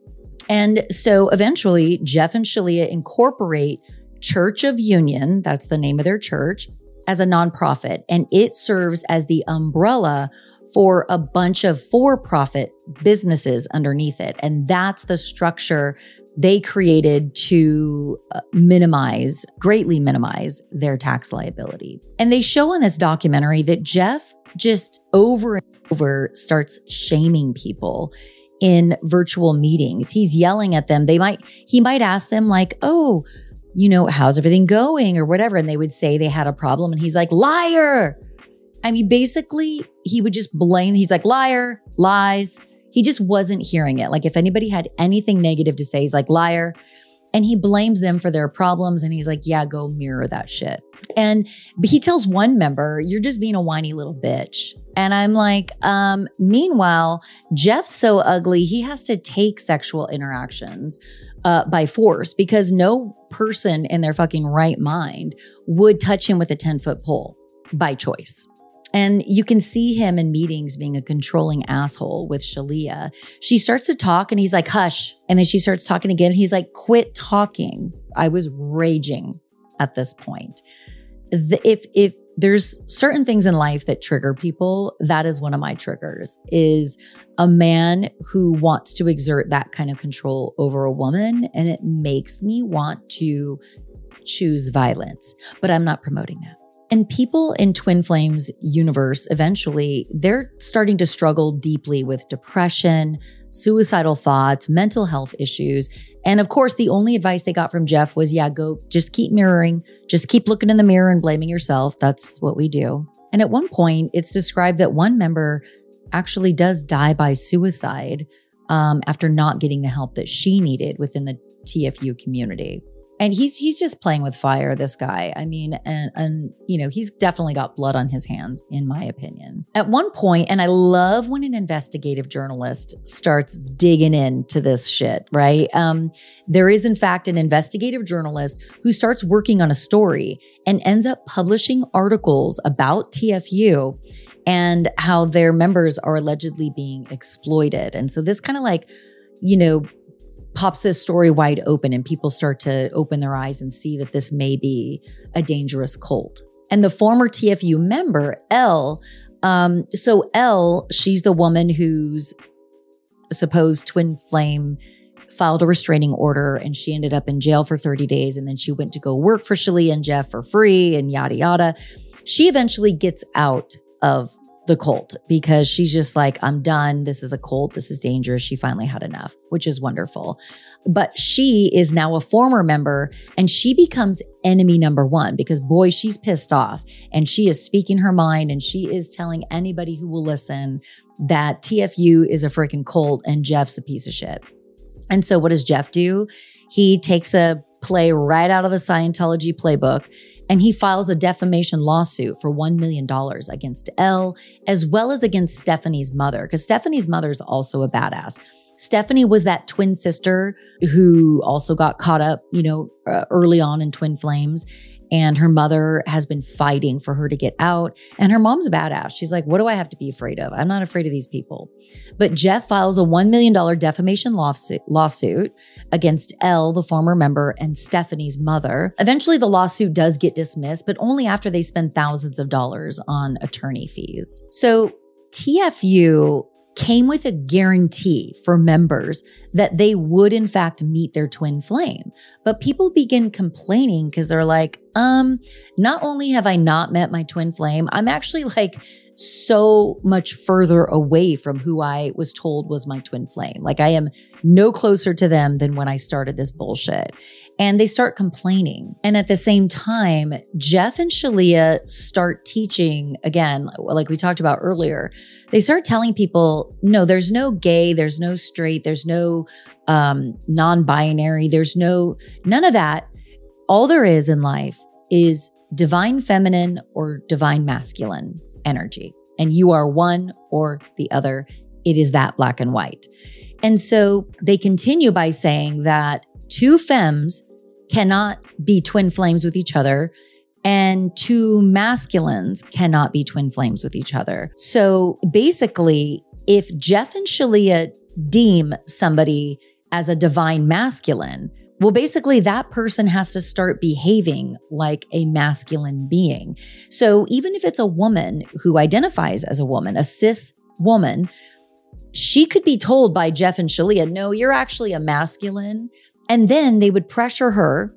And so eventually, Jeff and Shaleia incorporate Church of Union, that's the name of their church, as a nonprofit, and it serves as the umbrella for a bunch of for profit businesses underneath it. And that's the structure they created to uh, minimize, greatly minimize their tax liability. And they show in this documentary that Jeff just over and over starts shaming people in virtual meetings. He's yelling at them. They might, he might ask them, like, oh, you know, how's everything going or whatever. And they would say they had a problem. And he's like, liar. I mean, basically, he would just blame, he's like, liar, lies. He just wasn't hearing it. Like, if anybody had anything negative to say, he's like, liar. And he blames them for their problems. And he's like, yeah, go mirror that shit. And he tells one member, you're just being a whiny little bitch. And I'm like, um, meanwhile, Jeff's so ugly, he has to take sexual interactions uh, by force because no person in their fucking right mind would touch him with a 10 foot pole by choice. And you can see him in meetings being a controlling asshole with Shaleia. She starts to talk and he's like, hush. And then she starts talking again. He's like, quit talking. I was raging at this point. The, if, if there's certain things in life that trigger people, that is one of my triggers is a man who wants to exert that kind of control over a woman. And it makes me want to choose violence, but I'm not promoting that. And people in Twin Flames universe, eventually, they're starting to struggle deeply with depression, suicidal thoughts, mental health issues. And of course, the only advice they got from Jeff was, yeah, go just keep mirroring, just keep looking in the mirror and blaming yourself. That's what we do. And at one point, it's described that one member actually does die by suicide um, after not getting the help that she needed within the TFU community. And he's he's just playing with fire, this guy. I mean, and and you know, he's definitely got blood on his hands, in my opinion. At one point, and I love when an investigative journalist starts digging into this shit, right? Um, there is in fact an investigative journalist who starts working on a story and ends up publishing articles about TFU and how their members are allegedly being exploited. And so this kind of like, you know, pops this story wide open and people start to open their eyes and see that this may be a dangerous cult. And the former TFU member, Elle, um, so Elle, she's the woman whose supposed twin flame filed a restraining order and she ended up in jail for 30 days. And then she went to go work for Shaleia and Jeff for free and yada yada. She eventually gets out of the cult because she's just like, I'm done. This is a cult. This is dangerous. She finally had enough, which is wonderful. But she is now a former member and she becomes enemy number one because, boy, she's pissed off and she is speaking her mind and she is telling anybody who will listen that TFU is a freaking cult and Jeff's a piece of shit. And so, what does Jeff do? He takes a play right out of the Scientology playbook and he files a defamation lawsuit for $1 million against Elle, as well as against Stephanie's mother, because Stephanie's mother is also a badass. Stephanie was that twin sister who also got caught up, you know, uh, early on in Twin Flames and her mother has been fighting for her to get out. And her mom's a badass. She's like, What do I have to be afraid of? I'm not afraid of these people. But Jeff files a $1 million defamation lawsuit, against Elle, the former member, and Stephanie's mother. Eventually, the lawsuit does get dismissed, but only after they spend thousands of dollars on attorney fees. So TFU came with a guarantee for members that they would in fact meet their twin flame. But people begin complaining because they're like, um, not only have I not met my twin flame, I'm actually like so much further away from who I was told was my twin flame. Like I am no closer to them than when I started this bullshit. And they start complaining. And at the same time, Jeff and Shaleia start teaching again, like we talked about earlier. They start telling people, no, there's no gay, there's no straight, there's no um, non binary, there's no, none of that. All there is in life is divine feminine or divine masculine energy. And you are one or the other. It is that black and white. And so they continue by saying that two femmes cannot be twin flames with each other and two masculines cannot be twin flames with each other. So basically, if Jeff and Shaleia deem somebody as a divine masculine, well, basically, that person has to start behaving like a masculine being. So even if it's a woman who identifies as a woman, a cis woman, she could be told by Jeff and Shaleia, no, you're actually a masculine. And then they would pressure her,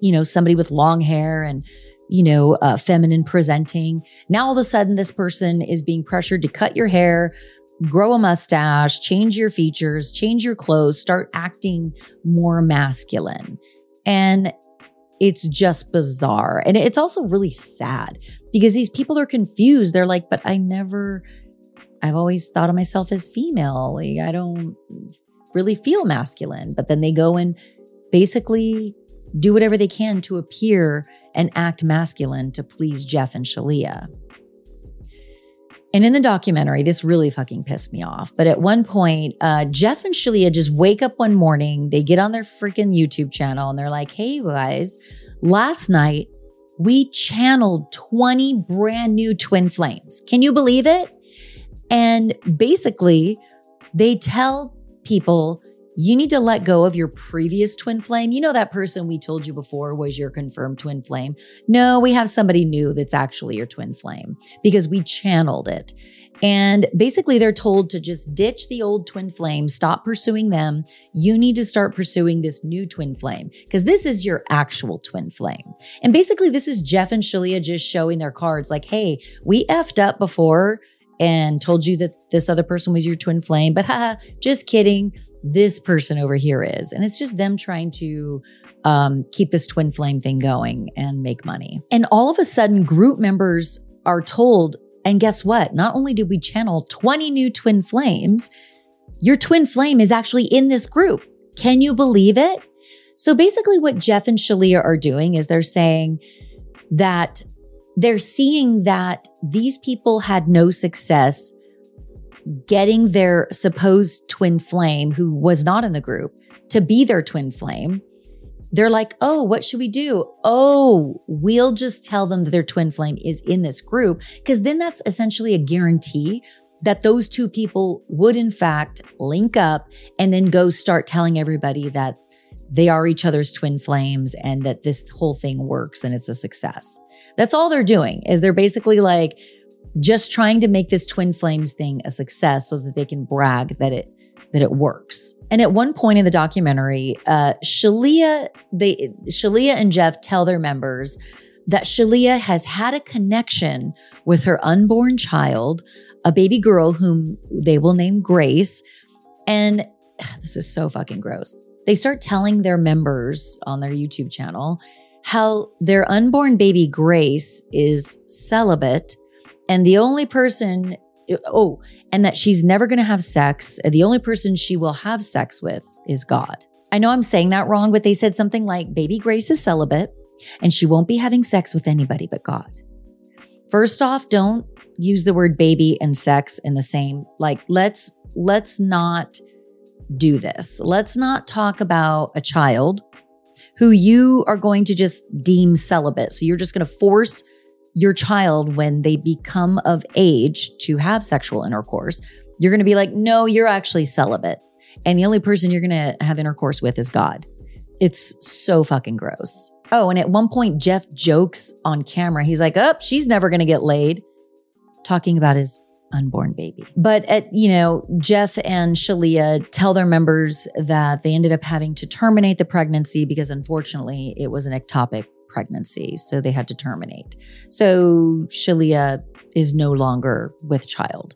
you know, somebody with long hair and, you know, uh, feminine presenting. Now all of a sudden, this person is being pressured to cut your hair, grow a mustache, change your features, change your clothes, start acting more masculine. And it's just bizarre. And it's also really sad because these people are confused. They're like, but I never, I've always thought of myself as female. Like, I don't really feel masculine. But then they go and basically do whatever they can to appear and act masculine to please Jeff and Shaleia. And in the documentary, this really fucking pissed me off. But at one point, uh, Jeff and Shaleia just wake up one morning, they get on their freaking YouTube channel and they're like, hey, you guys, last night we channeled 20 brand new twin flames. Can you believe it? And basically, they tell people you need to let go of your previous twin flame. You know, that person we told you before was your confirmed twin flame. No, we have somebody new that's actually your twin flame because we channeled it. And basically, they're told to just ditch the old twin flame, stop pursuing them. You need to start pursuing this new twin flame because this is your actual twin flame. And basically, this is Jeff and Shaleia just showing their cards like, hey, we effed up before and told you that this other person was your twin flame, but haha, just kidding this person over here is. And it's just them trying to um, keep this twin flame thing going and make money. And all of a sudden, group members are told, and guess what? Not only did we channel 20 new twin flames, your twin flame is actually in this group. Can you believe it? So basically, what Jeff and Shaleia are doing is they're saying that they're seeing that these people had no success getting their supposed twin flame, who was not in the group, to be their twin flame. They're like, oh, what should we do? Oh, we'll just tell them that their twin flame is in this group. Because then that's essentially a guarantee that those two people would, in fact, link up and then go start telling everybody that they are each other's twin flames and that this whole thing works and it's a success. That's all they're doing is they're basically like, just trying to make this twin flames thing a success so that they can brag that it that it works. And at one point in the documentary, uh, Shaleia, they Shaleia and Jeff tell their members that Shaleia has had a connection with her unborn child, a baby girl whom they will name Grace. And this is so fucking gross. They start telling their members on their YouTube channel how their unborn baby Grace is celibate and the only person, oh, and that she's never going to have sex. The only person she will have sex with is God. I know I'm saying that wrong, but they said something like baby Grace is celibate and she won't be having sex with anybody but God. First off, don't use the word baby and sex in the same like let's let's not do this. Let's not talk about a child who you are going to just deem celibate. So you're just going to force your child when they become of age to have sexual intercourse, you're going to be like, no, you're actually celibate. And the only person you're going to have intercourse with is God. It's so fucking gross. Oh, and at one point, Jeff jokes on camera. He's like, oh, she's never going to get laid, talking about his unborn baby. But at, you know, Jeff and Shaleia tell their members that they ended up having to terminate the pregnancy because unfortunately it was an ectopic pregnancy, so they had to terminate. So Shaleia is no longer with child.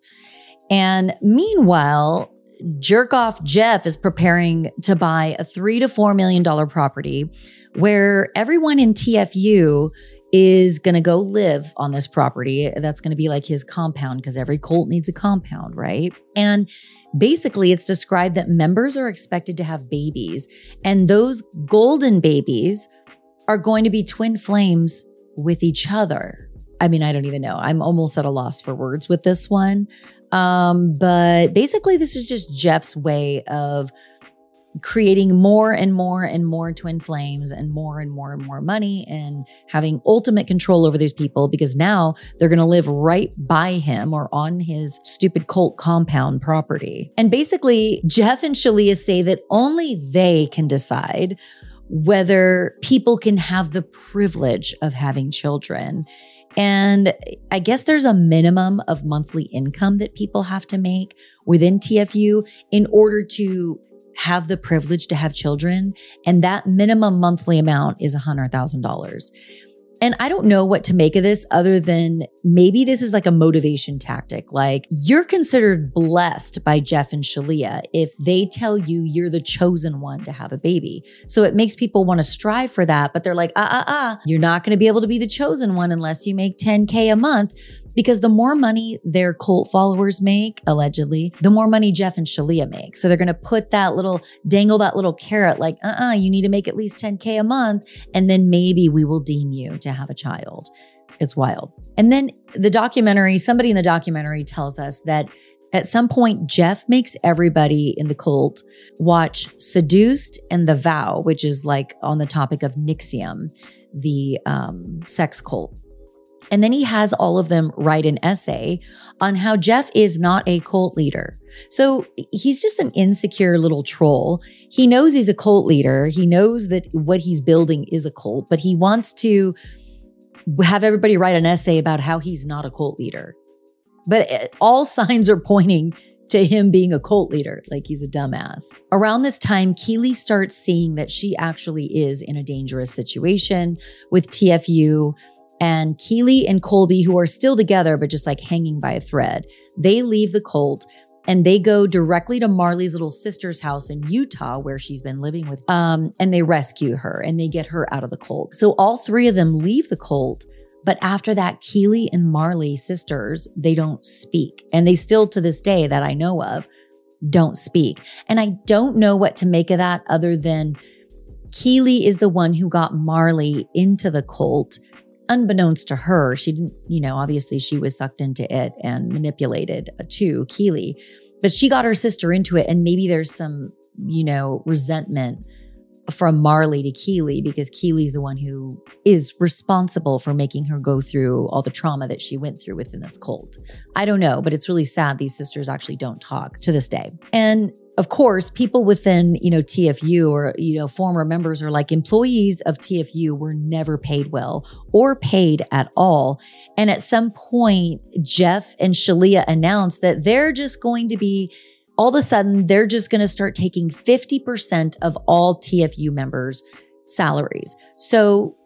And meanwhile, jerk off Jeff is preparing to buy a three to four million dollar property where everyone in TFU is going to go live on this property. That's going to be like his compound because every cult needs a compound, right? And basically, it's described that members are expected to have babies, and those golden babies are going to be twin flames with each other. I mean, I don't even know. I'm almost at a loss for words with this one. Um, but basically, this is just Jeff's way of creating more and more and more twin flames and more and more and more money and having ultimate control over these people because now they're going to live right by him or on his stupid cult compound property. And basically, Jeff and Shaleia say that only they can decide whether people can have the privilege of having children. And I guess there's a minimum of monthly income that people have to make within TFU in order to have the privilege to have children. And that minimum monthly amount is $100,000. And I don't know what to make of this other than maybe this is like a motivation tactic. Like you're considered blessed by Jeff and Shaleia if they tell you you're the chosen one to have a baby. So it makes people want to strive for that, but they're like, ah, ah, ah, you're not going to be able to be the chosen one unless you make 10K a month because the more money their cult followers make, allegedly, the more money Jeff and Shaleia make. So they're going to put that little, dangle that little carrot like, uh uh-uh, uh you need to make at least 10K a month. And then maybe we will deem you to have a child. It's wild. And then the documentary, somebody in the documentary tells us that at some point, Jeff makes everybody in the cult watch Seduced and The Vow, which is like on the topic of NXIVM, the um, sex cult. And then he has all of them write an essay on how Jeff is not a cult leader. So he's just an insecure little troll. He knows he's a cult leader. He knows that what he's building is a cult, but he wants to have everybody write an essay about how he's not a cult leader. But eh, all signs are pointing to him being a cult leader, like he's a dumbass. Around this time, Keeley starts seeing that she actually is in a dangerous situation with TFU and Keeley and Colby, who are still together, but just like hanging by a thread, they leave the cult and they go directly to Marley's little sister's house in Utah, where she's been living with, um, and they rescue her and they get her out of the cult. So all three of them leave the cult. But after that, Keeley and Marley sisters, they don't speak. And they still, to this day, that I know of, don't speak. And I don't know what to make of that other than Keeley is the one who got Marley into the cult unbeknownst to her, she didn't, you know, obviously she was sucked into it and manipulated uh, to Keeley, but she got her sister into it. And maybe there's some, you know, resentment from Marley to Keeley because Keeley's the one who is responsible for making her go through all the trauma that she went through within this cult. I don't know, but it's really sad these sisters actually don't talk to this day. And of course, people within, you know, TFU or, you know, former members or like employees of TFU were never paid well or paid at all. And at some point, Jeff and Shaleia announced that they're just going to be all of a sudden, they're just going to start taking 50% of all TFU members' salaries. So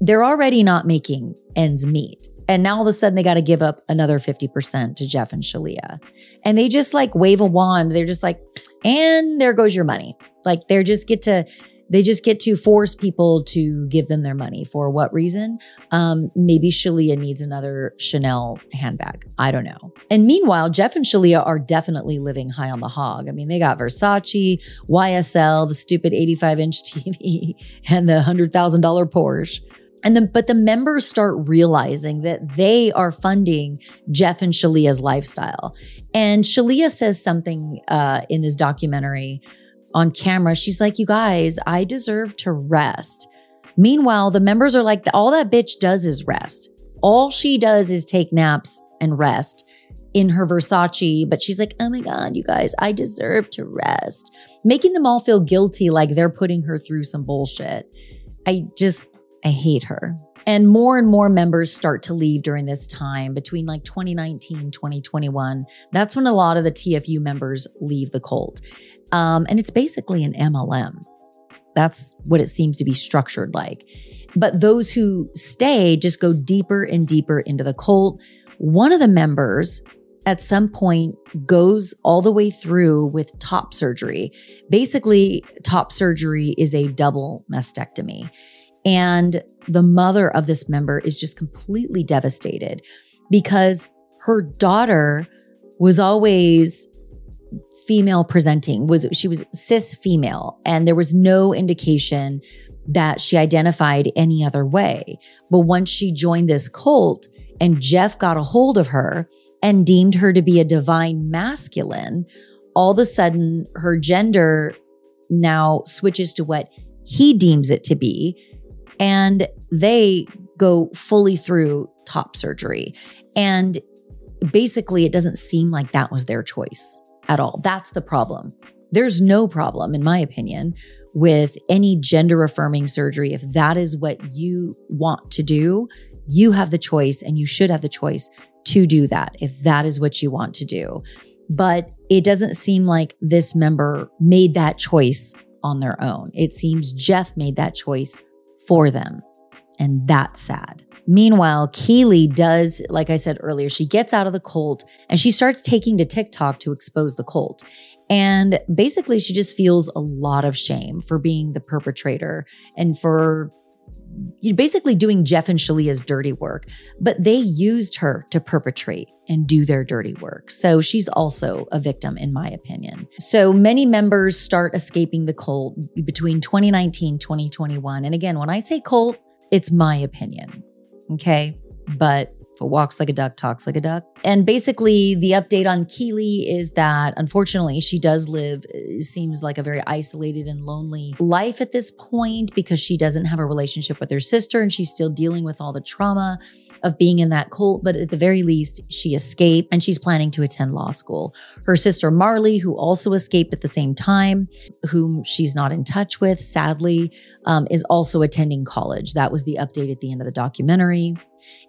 they're already not making ends meet. And now all of a sudden they got to give up another 50% to Jeff and Shaleia. And they just like wave a wand. They're just like, and there goes your money. Like they're just get to they just get to force people to give them their money for what reason? Um, maybe Shaleia needs another Chanel handbag. I don't know. And meanwhile, Jeff and Shaleia are definitely living high on the hog. I mean, they got Versace, YSL, the stupid 85 inch TV, and the $100,000 Porsche. And then, but the members start realizing that they are funding Jeff and Shaleia's lifestyle. And Shaleia says something uh, in this documentary on camera. She's like, You guys, I deserve to rest. Meanwhile, the members are like, All that bitch does is rest. All she does is take naps and rest in her Versace. But she's like, Oh my God, you guys, I deserve to rest. Making them all feel guilty like they're putting her through some bullshit. I just, I hate her. And more and more members start to leave during this time between like 2019, 2021. That's when a lot of the TFU members leave the cult. Um, and it's basically an MLM. That's what it seems to be structured like. But those who stay just go deeper and deeper into the cult. One of the members at some point goes all the way through with top surgery. Basically, top surgery is a double mastectomy. And the mother of this member is just completely devastated because her daughter was always female presenting was she was cis female and there was no indication that she identified any other way. But once she joined this cult and Jeff got a hold of her and deemed her to be a divine masculine, all of a sudden her gender now switches to what he deems it to be. And they go fully through top surgery. And basically, it doesn't seem like that was their choice at all. That's the problem. There's no problem, in my opinion, with any gender affirming surgery. If that is what you want to do, you have the choice and you should have the choice to do that if that is what you want to do. But it doesn't seem like this member made that choice on their own. It seems Jeff made that choice for them. And that's sad. Meanwhile, Keely does, like I said earlier, she gets out of the cult and she starts taking to TikTok to expose the cult. And basically, she just feels a lot of shame for being the perpetrator and for basically doing Jeff and Shaleia's dirty work, but they used her to perpetrate and do their dirty work. So she's also a victim, in my opinion. So many members start escaping the cult between 2019, 2021. And again, when I say cult, it's my opinion. Okay. But walks like a duck talks like a duck. And basically, the update on Keely is that unfortunately, she does live, seems like a very isolated and lonely life at this point because she doesn't have a relationship with her sister and she's still dealing with all the trauma of being in that cult, but at the very least, she escaped and she's planning to attend law school. Her sister Marley, who also escaped at the same time, whom she's not in touch with, sadly, um, is also attending college. That was the update at the end of the documentary.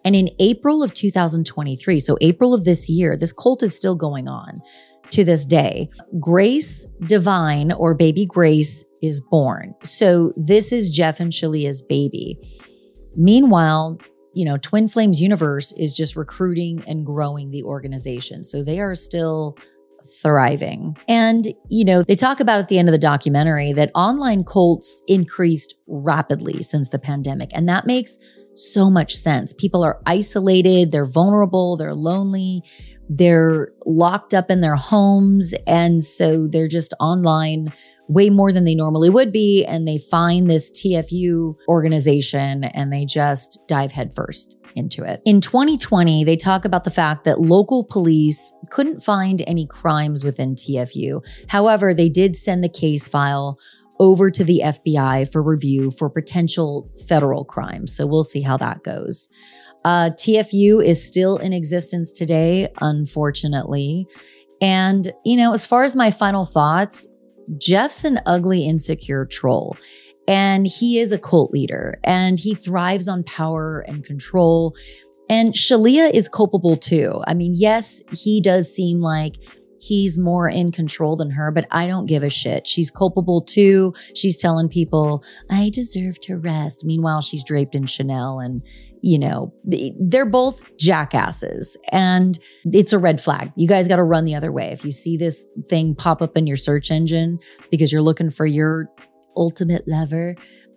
And in April of 2023, so April of this year, this cult is still going on to this day. Grace Divine or baby Grace is born. So this is Jeff and Shaleia's baby. Meanwhile, you know, Twin Flames Universe is just recruiting and growing the organization. So they are still thriving. And, you know, they talk about at the end of the documentary that online cults increased rapidly since the pandemic. And that makes so much sense. People are isolated, they're vulnerable, they're lonely, they're locked up in their homes. And so they're just online way more than they normally would be. And they find this TFU organization and they just dive headfirst into it. In 2020, they talk about the fact that local police couldn't find any crimes within TFU. However, they did send the case file over to the FBI for review for potential federal crimes. So we'll see how that goes. Uh, TFU is still in existence today, unfortunately. And, you know, as far as my final thoughts, Jeff's an ugly, insecure troll. And he is a cult leader and he thrives on power and control. And Shaleia is culpable too. I mean, yes, he does seem like he's more in control than her, but I don't give a shit. She's culpable too. She's telling people, I deserve to rest. Meanwhile, she's draped in Chanel and, you know, they're both jackasses and it's a red flag. You guys got to run the other way. If you see this thing pop up in your search engine because you're looking for your ultimate lover,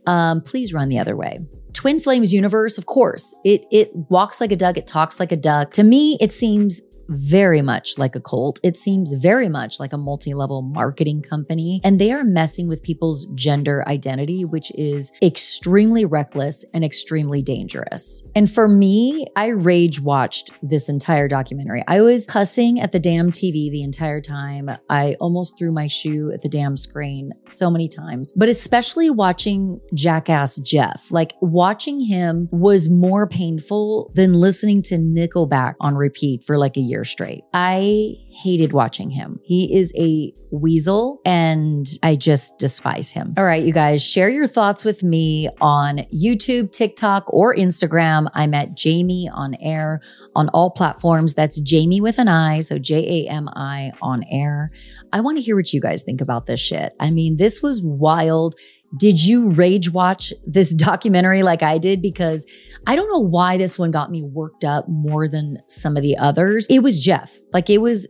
um, please run the other way. Twin Flames universe, of course, it it walks like a duck, it talks like a duck. To me, it seems very much like a cult. It seems very much like a multi level marketing company. And they are messing with people's gender identity, which is extremely reckless and extremely dangerous. And for me, I rage watched this entire documentary. I was cussing at the damn TV the entire time. I almost threw my shoe at the damn screen so many times, but especially watching Jackass Jeff. Like watching him was more painful than listening to Nickelback on repeat for like a year years straight. I hated watching him. He is a weasel and I just despise him. All right, you guys, share your thoughts with me on YouTube, TikTok, or Instagram. I'm at Jami on air on all platforms. That's Jamie with an I, so J A M I on air. I want to hear what you guys think about this shit. I mean, this was wild. Did you rage watch this documentary like I did? Because I don't know why this one got me worked up more than some of the others. It was Jeff. Like it was,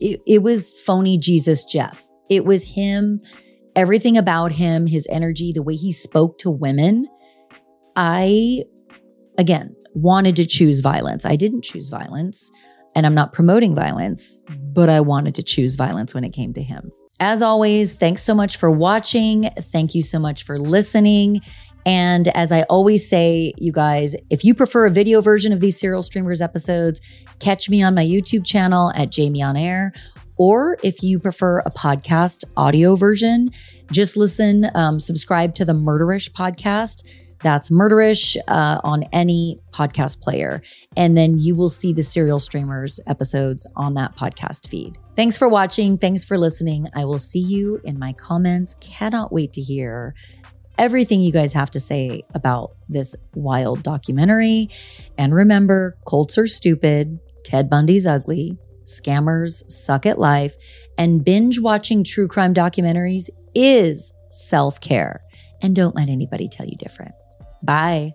it, it was phony Jesus Jeff. It was him, everything about him, his energy, the way he spoke to women. I, again, wanted to choose violence. I didn't choose violence and I'm not promoting violence, but I wanted to choose violence when it came to him. As always, thanks so much for watching. Thank you so much for listening. And as I always say, you guys, if you prefer a video version of these Serial Streamers episodes, catch me on my YouTube channel at Jami on Air. Or if you prefer a podcast audio version, just listen, um, subscribe to the Murderish podcast. That's Murderish uh, on any podcast player. And then you will see the Serial Streamers episodes on that podcast feed. Thanks for watching. Thanks for listening. I will see you in my comments. Cannot wait to hear everything you guys have to say about this wild documentary. And remember, Colts are stupid, Ted Bundy's ugly, scammers suck at life, and binge watching true crime documentaries is self care. And don't let anybody tell you different. Bye.